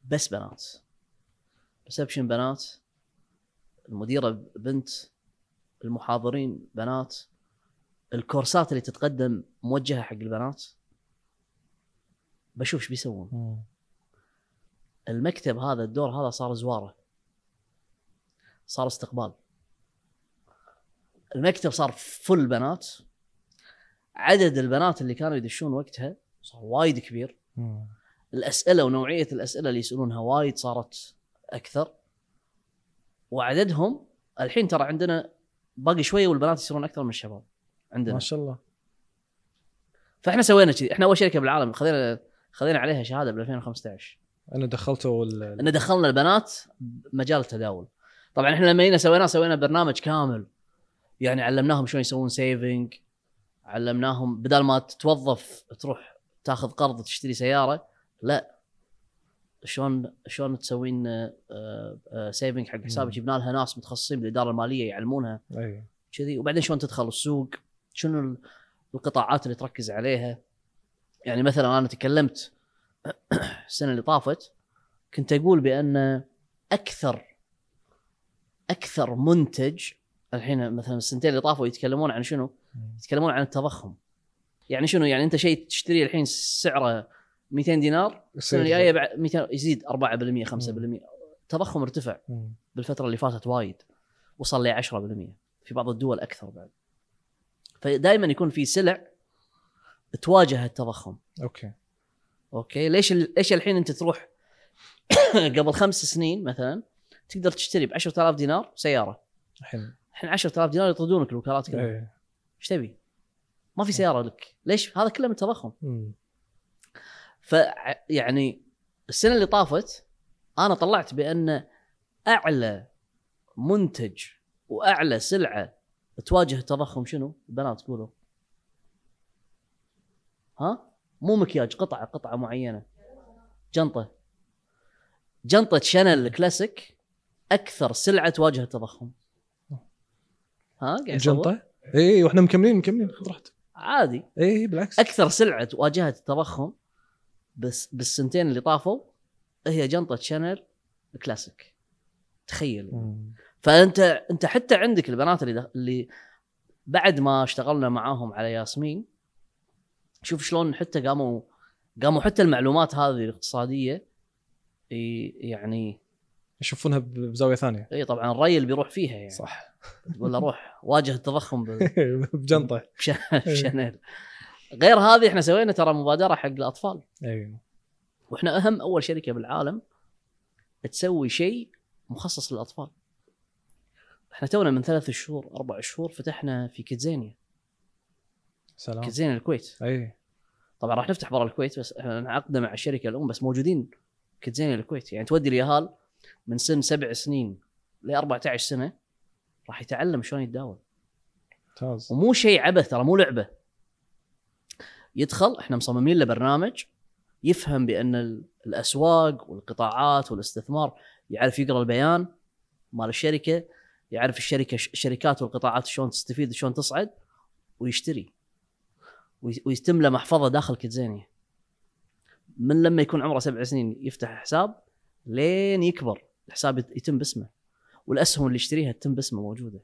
بس بنات. ريسبشن بنات المديرة بنت المحاضرين بنات الكورسات اللي تتقدم موجهة حق البنات. بشوف إيش بيسوون. المكتب هذا الدور هذا صار زوارة. صار استقبال. المكتب صار فل بنات. عدد البنات اللي كانوا يدشون وقتها صار وايد كبير. مم. الأسئلة ونوعية الأسئلة اللي يسألونها وايد صارت أكثر. وعددهم الحين ترى عندنا باقي شوية والبنات يصيرون أكثر من الشباب عندنا. ما شاء الله. فإحنا سوينا كذي إحنا أول شركة بالعالم خذينا خذينا عليها شهادة ب 2015 أنا دخلته ال- إن دخلنا البنات بمجال التداول. طبعا إحنا لما جينا سويناه سوينا برنامج كامل. يعني علمناهم شلون يسوون saving علمناهم بدل ما تتوظف تروح تاخذ قرض تشتري سيارة لا. شلون شلون تسوين saving حق حسابك. جبنا لها ناس متخصصين بالإدارة المالية يعلمونها. أي. كذي. وبعدين شلون تدخل السوق؟ شنو ال- القطاعات اللي تركز عليها؟ يعني مثلا أنا تكلمت (clears throat) السنة اللي طافت كنت أقول بأن أكثر أكثر منتج الحين مثلا السنتين اللي طافوا يتكلمون عن شنو؟ يتكلمون عن التضخم. يعني شنو؟ يعني أنت شيء تشتريه الحين سعره 200 دينار السنة الجاية بعد 200 يزيد 4% 5% التضخم ارتفع مم. بالفترة اللي فاتت وايد وصل ل 10% في بعض الدول أكثر بعد. فدائما يكون في سلع تواجه التضخم. okay. okay؟ ليش ليش الحين أنت تروح (coughs) قبل خمس سنين مثلا تقدر تشتري ب 10000 دينار سيارة. الحين الحين 10000 دينار يطردونك الوكالات كلها. اي إيش تبي؟ ما في سيارة لك. ليش؟ هذا كله من التضخم يعني السنة اللي طافت أنا طلعت بأن أعلى منتج وأعلى سلعة تواجه التضخم شنو؟ البنات قولوا. ها؟ مو مكياج قطعة قطعة معينة. جنطة. جنطة شانيل الكلاسيك أكثر سلعة تواجه التضخم. ها قاعد؟ الجنطه اي وإحنا مكملين مكملين خذ راحتك. عادي. اي بالعكس. أكثر سلعة واجهت التضخم بس بالسنتين اللي طافوا هي جنطة شانيل كلاسيك تخيل. مم. فأنت أنت حتى عندك البنات اللي دخ... اللي بعد ما اشتغلنا معاهم على ياسمين شوف شلون حتى قاموا قاموا حتى المعلومات هذه الاقتصادية يعني يشوفونها ب- بزاوية ثانية. اي طبعا الري اللي بيروح فيها يعني. صح. تقول له روح واجه التضخم بال- (laughs) بجنطة. (laughs) بش- بشانيل. غير هذه إحنا سوينا ترى مبادرة حق الأطفال. اي وإحنا أهم أول شركة بالعالم تسوي شيء مخصص للأطفال. إحنا تونا من ثلاث شهور أربع شهور فتحنا في كيدزينيا، سلام. كيدزينيا الكويت، اي طبعا راح نفتح برا الكويت بس إحنا عقدنا مع الشركة الأم بس موجودين كيدزينيا الكويت، يعني تودي اليهال من سن سبع سنين ل 14 سنة راح يتعلم شلون يتداول، ممتاز. ومو شيء عبث ترى مو لعبة. يدخل إحنا مصممين له برنامج يفهم بأن ال- الأسواق والقطاعات والاستثمار يعرف يقرأ البيان مال الشركة يعرف الشركة الشركات والقطاعات شلون تستفيد شلون تصعد ويشتري. وي- ويتم له محفظة داخل كيتزينيا من لما يكون عمره سبع سنين يفتح حساب لين يكبر الحساب يت- يتم باسمه والأسهم اللي يشتريها تتم باسمه موجودة.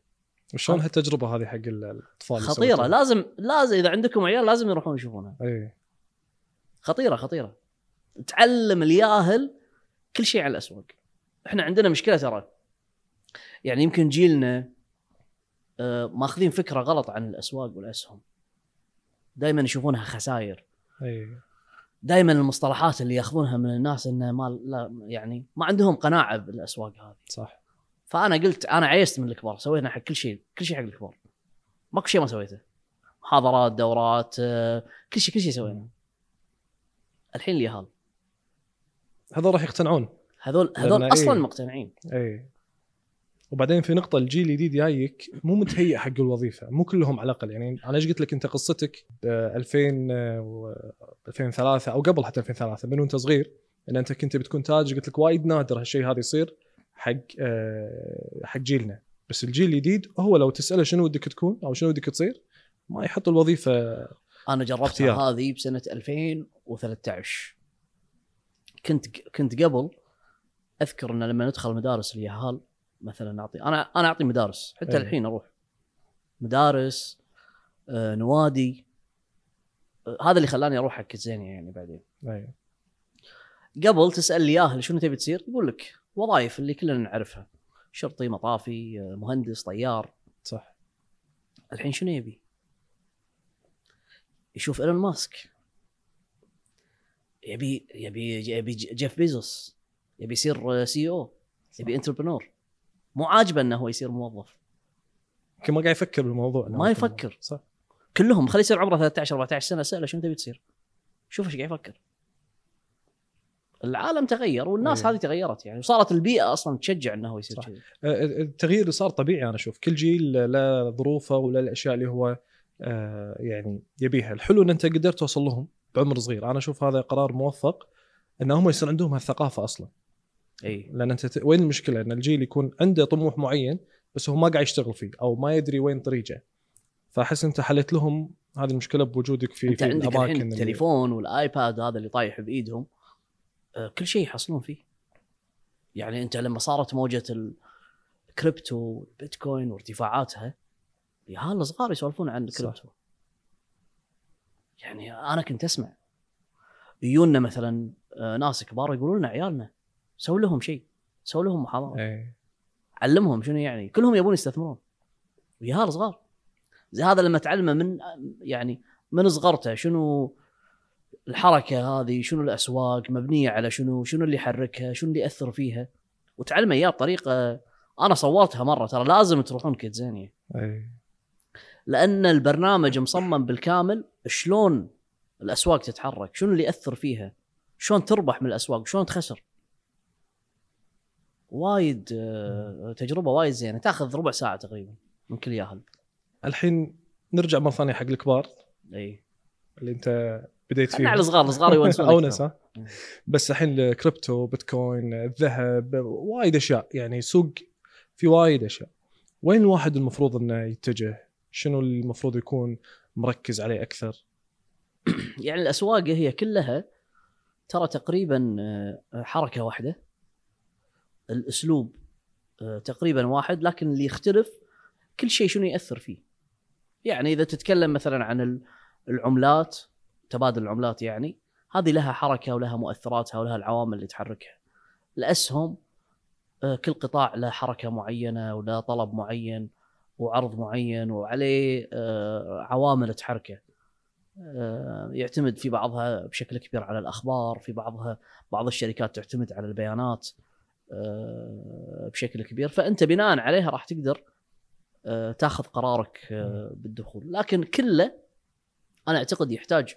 وشلون هالتجربة هذه حق ال- الأطفال خطيرة؟ لازم لازم إذا عندكم عيال لازم يروحون يشوفونها. اي خطيرة خطيرة. تعلم الياهل كل شيء عن الأسواق. إحنا عندنا مشكلة ترى. يعني يمكن جيلنا آه، ماخذين فكرة غلط عن الأسواق والأسهم. دائما يشوفونها خسائر اي دائما المصطلحات اللي ياخذونها من الناس إنه ما لا يعني ما عندهم قناعة بالأسواق هذه. صح. فأنا قلت أنا عيست من الكبار سوينا حق كل شيء كل شيء حق الكبار. ماكو شيء ما سويته. محاضرات دورات آه، كل شيء كل شيء سوينا. الحين اليهال. هذول راح يقتنعون. هذول هذول لأن أصلا إيه. مقتنعين. اي وبعدين في نقطة الجيل الجديد جايك مو متهيئ حق الوظيفة، مو كلهم على الأقل. يعني أنا إيش قلت لك؟ أنت قصتك ب 2000 و 2003 أو قبل حتى 2003 من وأنت صغير إن أنت كنت بتكون تاجر قلت لك وايد نادر هالشيء هذا يصير حق آه، حق جيلنا، بس الجيل الجديد هو لو تسأله شنو ودك تكون أو شنو ودك تصير ما يحط الوظيفة أنا جربتها. هذه بسنة 2013 كنت كنت قبل أذكر إن لما ندخل مدارس اليهال مثلا نعطي أنا أنا أعطي مدارس. حتى أي. الحين أروح. مدارس آه، نوادي. آه، هذا اللي خلاني أروح حق كيدزينيا يعني بعدين. اي قبل تسأل الياهل شنو تبي تصير؟ يقول لك وظائف اللي كلنا نعرفها. شرطي مطافي آه، مهندس طيار. صح. الحين شنو يبي؟ يشوف إيلون ماسك. يبي يبي يبي جيف بيزوس. يبي يصير CEO يبي entrepreneur مو عاجبه إنه هو يصير موظف يمكن ما قاعد يفكر بالموضوع ما يفكر. صح كلهم خليه يصير عمره 13 14 سنة سأله شنو تبي تصير؟ شوف إيش قاعد يفكر. العالم تغير والناس أيه. هذه تغيرت يعني وصارت البيئة أصلا تشجع إنه هو يصير صح. كذي. آه، التغيير اللي صار طبيعي أنا أشوف كل جيل له ظروفه ولا الأشياء اللي هو آه، يعني يبيها الحلو إن أنت قدرت توصل لهم بعمر صغير أنا أشوف هذا قرار موفق ان هم يصير عندهم هالثقافة أصلا إي. لأن أنت ت... وين المشكلة؟ إن الجيل يكون عنده طموح معين بس هو ما قاعد يشتغل فيه أو ما يدري وين طريقه. فأحس أنت حليت لهم هذه المشكلة بوجودك في أنت في عندك الحين اللي- التليفون والآيباد هذا اللي طايح بإيدهم. آه، كل شيء يحصلون فيه. يعني أنت لما صارت موجة الكريبتو والبيتكوين وارتفاعاتها العيال الصغار يسولفون عن صح. الكريبتو. يعني أنا كنت أسمع. يجونا مثلا آه، ناس كبار يقولون لنا عيالنا سوي لهم شيء سوي لهم محاضرة. إيه. علمهم شنو يعني؟ كلهم يبون يستثمرون. وياهال صغار زي هذا لما تعلمه من يعني من صغرته شنو الحركة هذه شنو الأسواق مبنية على شنو شنو اللي يحركها شنو اللي يأثر فيها. وتعلمه إياه بطريقة أنا صورتها مرة ترى لازم تروحون كيدزانيا إيه. لأن البرنامج مصمم بالكامل شلون الأسواق تتحرك شنو اللي يأثر فيها شلون تربح من الأسواق شلون تخسر. وايد آه، تجربة وايد زينة. تاخذ ربع ساعة تقريبا من كل ياهل. الحين نرجع مرة ثانية حق الكبار. إي. اللي انت بديت فيه على الصغار الصغار يونسون (laughs) أونس. بس الحين الكريبتو بيتكوين الذهب وايد أشياء. يعني سوق في وايد أشياء. وين الواحد المفروض إنه يتجه؟ شنو المفروض يكون مركز عليه أكثر؟ يعني الأسواق هي كلها ترى تقريبا آه، حركة واحدة. الأسلوب آه، تقريبا واحد لكن اللي يختلف كل شيء شنو يأثر فيه. يعني إذا تتكلم مثلا عن ال- العملات تبادل العملات يعني هذه لها حركة ولها مؤثراتها ولها العوامل اللي تحركها. الأسهم آه، كل قطاع له حركة معينة وله طلب معين وعرض معين وعليه آه، عوامل تحركه. يعتمد في بعضها بشكل كبير على الأخبار في بعضها بعض الشركات تعتمد على البيانات. بشكل كبير. فأنت بناء عليها راح تقدر آه، تاخذ قرارك آه، بالدخول. لكن كله أنا أعتقد يحتاج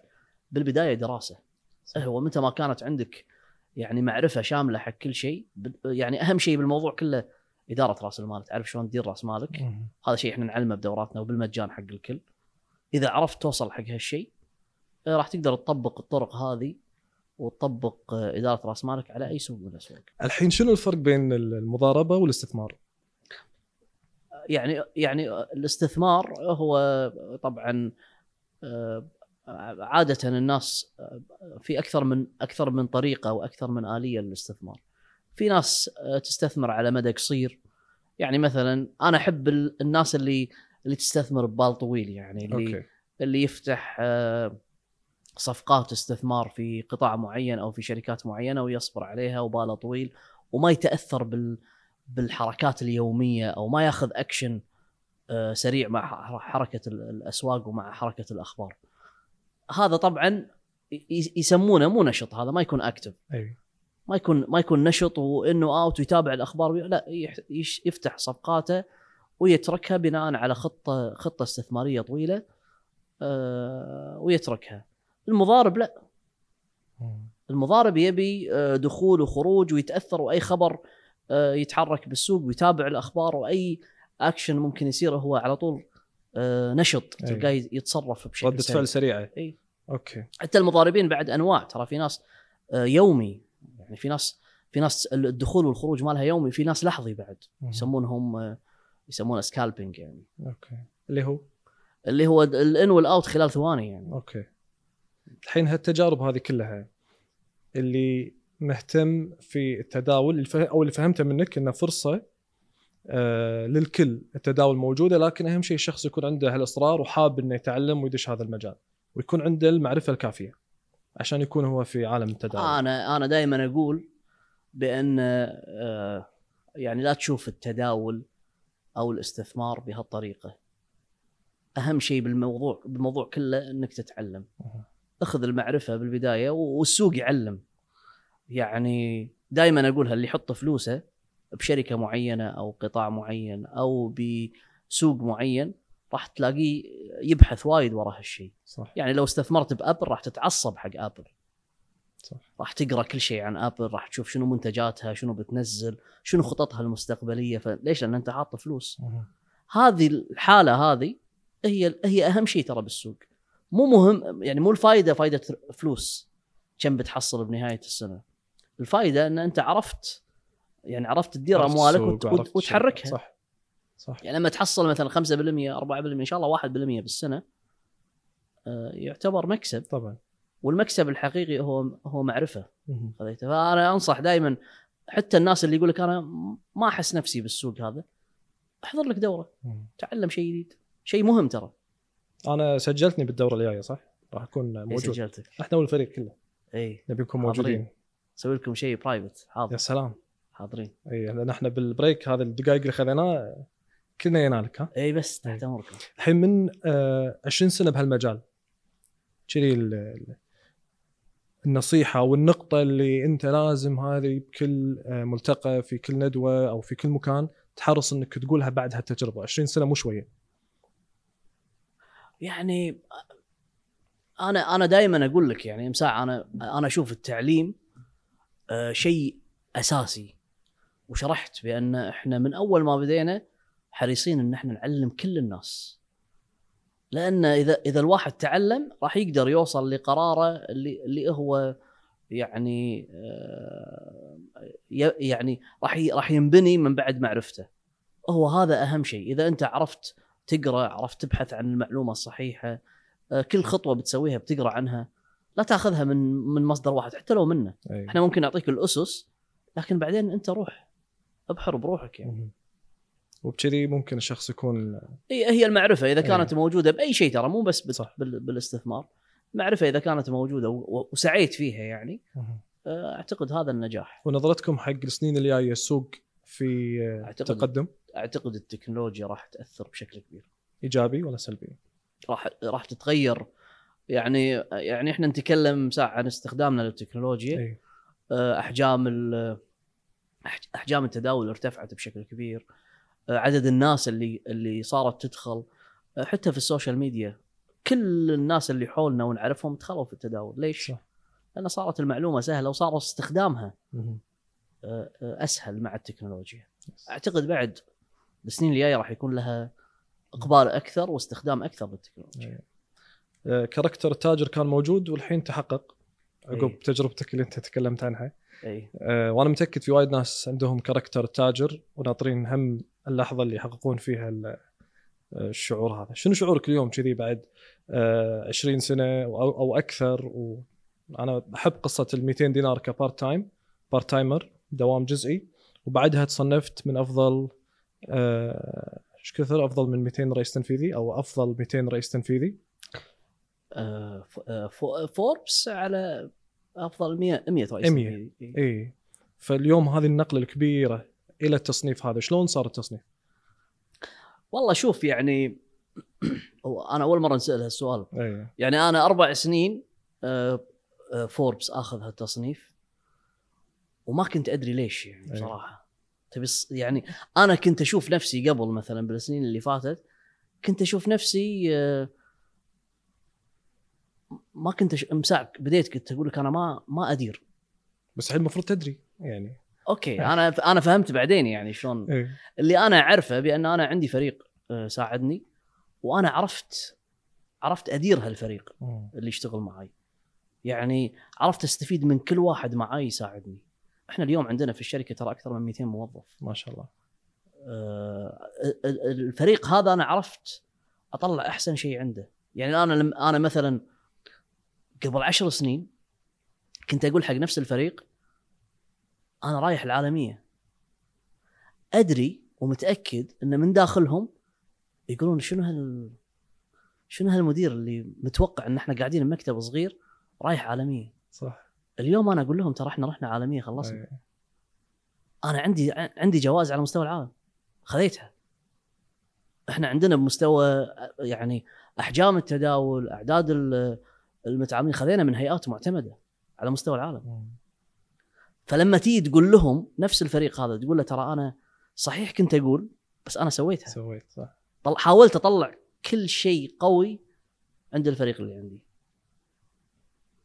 بالبداية دراسة. هو متى ما كانت عندك يعني معرفة شاملة حق كل شيء يعني أهم شيء بالموضوع كله إدارة رأس المال. تعرف شلون تدير رأس مالك. هذا شيء إحنا نعلمه بدوراتنا وبالمجان حق الكل. إذا عرفت توصل حق هالشيء آه، راح تقدر تطبق الطرق هذه وتطبق إدارة رأس مالك على أي سوق من الأسواق. الحين شنو الفرق بين المضاربة والاستثمار؟ يعني يعني الاستثمار هو طبعا آه، عادة الناس آه، في أكثر من أكثر من طريقة وأكثر من آلية للاستثمار. في ناس آه، تستثمر على مدى قصير. يعني مثلا أنا أحب ال- الناس اللي اللي تستثمر ببال طويل يعني اللي okay. اللي يفتح صفقات استثمار في قطاع معين أو في شركات معينة ويصبر عليها وباله طويل وما يتأثر بال بالحركات اليومية أو ما يأخذ أكشن آه، سريع مع حركة ال- الأسواق ومع حركة الأخبار. هذا طبعا يسمونه مو نشط هذا ما يكون active اي ما يكون ما يكون نشط وإنه out ويتابع الأخبار لا يفتح صفقاته ويتركها بناء على خطة خطة استثمارية طويلة آه، ويتركها. المضارب لا. المضارب يبي آه، دخول وخروج ويتأثر وأي خبر آه، يتحرك بالسوق ويتابع الأخبار وأي اكشن ممكن يصير هو على طول آه، نشط. تلقاه يتصرف بشكل رده. فعل سريعه أي. okay. حتى المضاربين بعد أنواع ترى في ناس يومي يعني في ناس في ناس الدخول والخروج مالها يومي في ناس لحظي بعد. يسمونهم يسمونه scalping يعني. okay. اللي هو؟ اللي هو ال in وال out خلال ثواني يعني. أوكي. الحين هالتجارب هذه كلها اللي مهتم في التداول أو اللي فهمته منك إنه فرصة آه للكل التداول موجودة لكن أهم شيء الشخص يكون عنده هالإصرار وحاب إنه يتعلم ويدش هذا المجال ويكون عنده المعرفة الكافية عشان يكون هو في عالم التداول. أنا أنا دائما أقول بأن آه، يعني لا تشوف التداول أو الاستثمار بهالطريقة. أهم شيء بالموضوع بالموضوع كله إنك تتعلم. أخذ المعرفة بالبداية والسوق يعلم. يعني دائما أقولها اللي يحط فلوسه بشركة معينة أو قطاع معين أو بسوق معين راح تلاقيه يبحث وايد ورا هالشيء. صح. يعني لو استثمرت بأبل راح تتعصب حق أبل. صح. راح تقرأ كل شيء عن أبل راح تشوف شنو منتجاتها شنو بتنزل شنو خططها المستقبلية. فليش لأن أنت حاط فلوس. هذه الحالة هذه هي هي أهم شيء ترى بالسوق. مو مهم يعني مو الفائده فائده فلوس كم بتحصل بنهاية السنة. الفائده إن أنت عرفت يعني عرفت تدير أموالك وت- وتحركها. صح. صح. يعني لما تحصل مثلا 5% 4% إن شاء الله 1% بالسنة آه، يعتبر مكسب. طبعا. والمكسب الحقيقي هو هو معرفة. خذيته فأنا أنصح دائما حتى الناس اللي يقول لك أنا ما أحس نفسي بالسوق هذا احضر لك دورة. تعلم شيء جديد. شيء مهم ترى. أنا سجلتني بالدورة الجاية صح؟ راح أكون إيه، موجود. سجلتك. إحنا والفريق كله. اي نبي نكون. موجودين. أسوي لكم شيء private يا حاضر سلام. حاضرين. اي لأن إحنا بال break هذه الدقائق اللي خذيناه كلنا ينالك ها؟ اي بس تحت امركم الحين من آه 20 سنة بهالمجال. كذي ال- ال- النصيحة والنقطة اللي أنت لازم هذه بكل آه، ملتقى في كل ندوة أو في كل مكان تحرص إنك تقولها بعد هالتجربة. 20 سنة مو شوية. يعني أنا أنا دائما أقول لك يعني مساع أنا أنا أشوف التعليم آه، شيء أساسي. وشرحت بأن إحنا من أول ما بدينا حريصين إن إحنا نعلم كل الناس. لأن إذا إذا الواحد تعلم راح يقدر يوصل لقراره اللي اللي هو يعني آه، يعني راح راح ينبني من بعد معرفته. هو هذا أهم شيء. إذا أنت عرفت تقرأ عرفت تبحث عن المعلومة الصحيحة آه، كل خطوة بتسويها بتقرأ عنها لا تاخذها من من مصدر واحد حتى لو منه أي. إحنا ممكن نعطيك الأسس لكن بعدين أنت روح أبحر بروحك يعني. وبكذي ممكن الشخص يكون هي هي المعرفة إذا. كانت موجودة بأي شيء ترى مو بس صح. بال- بالاستثمار معرفة إذا كانت موجودة وسعيت فيها يعني. آه، أعتقد هذا النجاح ونظرتكم حق السنين اللي جاية السوق في أعتقد- تقدم أعتقد التكنولوجيا راح تأثر بشكل كبير. إيجابي ولا سلبي؟ راح راح تتغير. يعني يعني إحنا نتكلم ساعة عن استخدامنا للتكنولوجيا. إي. آه، أحجام أحجام التداول ارتفعت بشكل كبير. آه، عدد الناس اللي اللي صارت تدخل آه، حتى في ال social media. كل الناس اللي حولنا ونعرفهم دخلوا في التداول. ليش؟ صح. لأن صارت المعلومة سهلة وصار استخدامها أسهل مع التكنولوجيا. أعتقد بعد السنين اللي جاية راح يكون لها إقبال أكثر واستخدام أكثر للتكنولوجيا آه، كاركتر التاجر كان موجود والحين تحقق. عقب إي. تجربتك اللي أنت تكلمت عنها. أي. آه، وأنا متأكد في وايد ناس عندهم character التاجر وناطرين هم اللحظة اللي يحققون فيها آه، الشعور هذا. شنو شعورك اليوم كذي بعد آه، 20 سنة أو أو أكثر؟ وأنا أحب قصة ال 200 دينار ك part time part-timer دوام جزئي. وبعدها تصنفت من أفضل إيش كثر افضل من 200 رئيس تنفيذي أو افضل 200 رئيس تنفيذي آه، آه، فو- فوربس على افضل 100 100 رئيس 100. تنفيذي. إي. اي فاليوم هذه النقلة الكبيرة إلى التصنيف هذا شلون صار التصنيف؟ والله شوف يعني (clears throat) أنا أول مرة نسأل هالسؤال اي يعني أنا أربع سنين آه، آه، فوربس أخذ هالتصنيف وما كنت أدري ليش يعني أي. بصراحة تبي يعني أنا كنت أشوف نفسي قبل مثلا بالسنين اللي فاتت كنت أشوف نفسي آه، ما كنت أش... مساك بديت كنت أقول لك أنا ما ما أدير. بس الحين المفروض تدري يعني. أوكي أنا أنا فهمت بعدين يعني شلون. اي اللي أنا أعرفه بأن أنا عندي فريق آه، ساعدني وأنا عرفت عرفت أدير هالفريق. اللي يشتغل معي يعني عرفت أستفيد من كل واحد معي يساعدني. إحنا اليوم عندنا في الشركة ترى أكثر من 200 موظف. ما شاء الله. آه، ال- ال- الفريق هذا أنا عرفت أطلع أحسن شيء عنده. يعني أنا لم أنا مثلا قبل عشر سنين كنت أقول حق نفس الفريق أنا رايح العالمية. أدري ومتأكد إن من داخلهم يقولون شنو هال شنو هالمدير اللي متوقع إن إحنا قاعدين بمكتب صغير رايح عالمية. صح. اليوم أنا أقول لهم ترى إحنا رحنا عالمية خلصنا. أي. أنا عندي عندي جوائز على مستوى العالم. خذيتها. إحنا عندنا بمستوى يعني أحجام التداول أعداد ال- المتعاملين خذينا من هيئات معتمدة على مستوى العالم. فلما تيجي تقول لهم نفس الفريق هذا تقول له ترى أنا صحيح كنت أقول بس أنا سويتها. سويت صح. حاولت أطلع كل شيء قوي عند الفريق اللي عندي.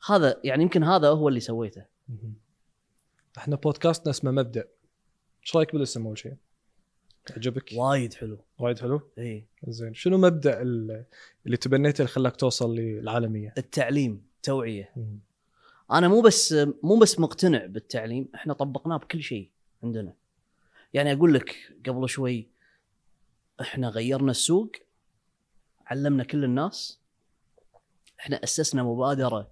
هذا يعني يمكن هذا هو اللي سويته. إحنا بودكاستنا اسمه مبدأ. إيش رأيك بالاسم أول شيء؟ عجبك؟ وايد حلو. وايد حلو؟ اي زين. شنو مبدأ ال- اللي تبنيته اللي خلاك توصل للعالمية؟ التعليم توعية. أنا مو بس مو بس مقتنع بالتعليم إحنا طبقناه بكل شيء عندنا. يعني أقول لك قبل شوي إحنا غيرنا السوق علمنا كل الناس إحنا أسسنا مبادرة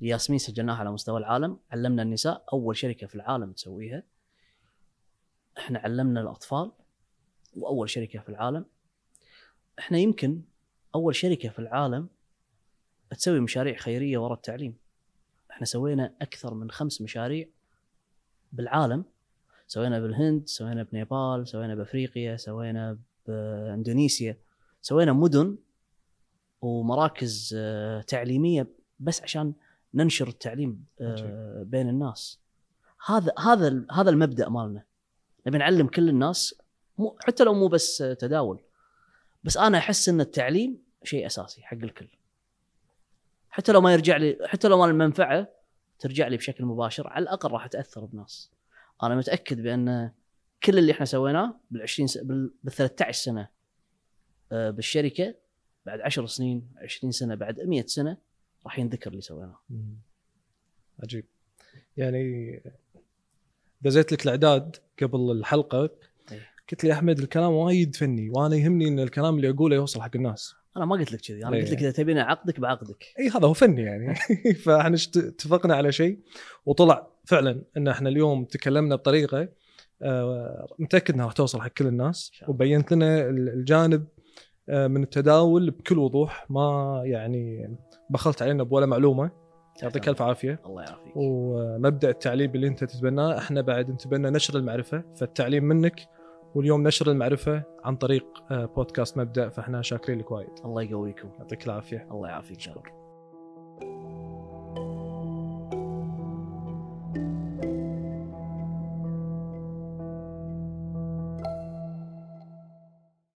لياسمين سجلناها على مستوى العالم. علمنا النساء أول شركة في العالم تسويها. إحنا علمنا الأطفال وأول شركة في العالم. إحنا يمكن أول شركة في العالم تسوي مشاريع خيرية وراء التعليم. إحنا سوينا أكثر من خمس مشاريع بالعالم. سوينا بالهند سوينا بنيبال سوينا بأفريقيا سوينا بإندونيسيا. سوينا مدن ومراكز آه، تعليمية بس عشان ننشر التعليم آه، بين الناس. هذا هذا هذا المبدأ مالنا. نبي نعلم كل الناس مو حتى لو مو بس تداول بس أنا أحس إن التعليم شيء أساسي حق الكل. حتى لو ما يرجع لي حتى لو ما المنفعة ترجع لي بشكل مباشر على الأقل راح تاثر بناس. أنا متأكد بأن كل اللي إحنا سويناه بال 20 س... بال 13 سنة آه، بالشركة بعد 10 سنين 20 سنة بعد 100 سنة راح ينذكر اللي سويناه. عجيب يعني دزيت لك الإعداد قبل الحلقة إيه. قلت لي أحمد الكلام وايد فني وأنا يهمني إن الكلام اللي أقوله يوصل حق الناس أنا ما قلت لك كذي أنا إيه. قلت لك إذا تبيني أعقدك بعقدك اي هذا هو فني يعني (laughs) فإحنا اشت- اتفقنا على شيء وطلع فعلا إن إحنا اليوم تكلمنا بطريقة آه، متأكد إنها راح توصل حق كل الناس. وبينت لنا ال- الجانب من التداول بكل وضوح ما يعني بخلت علينا بولا معلومة. يعطيك ألف عافية. الله يعافيك. ومبدأ التعليم اللي أنت تتبناه إحنا بعد نتبنى نشر المعرفة فالتعليم منك واليوم نشر المعرفة عن طريق آه، بودكاست مبدأ فإحنا شاكرين لك وايد. الله يقويكم. يعطيك العافية. الله يعافيك شكرا.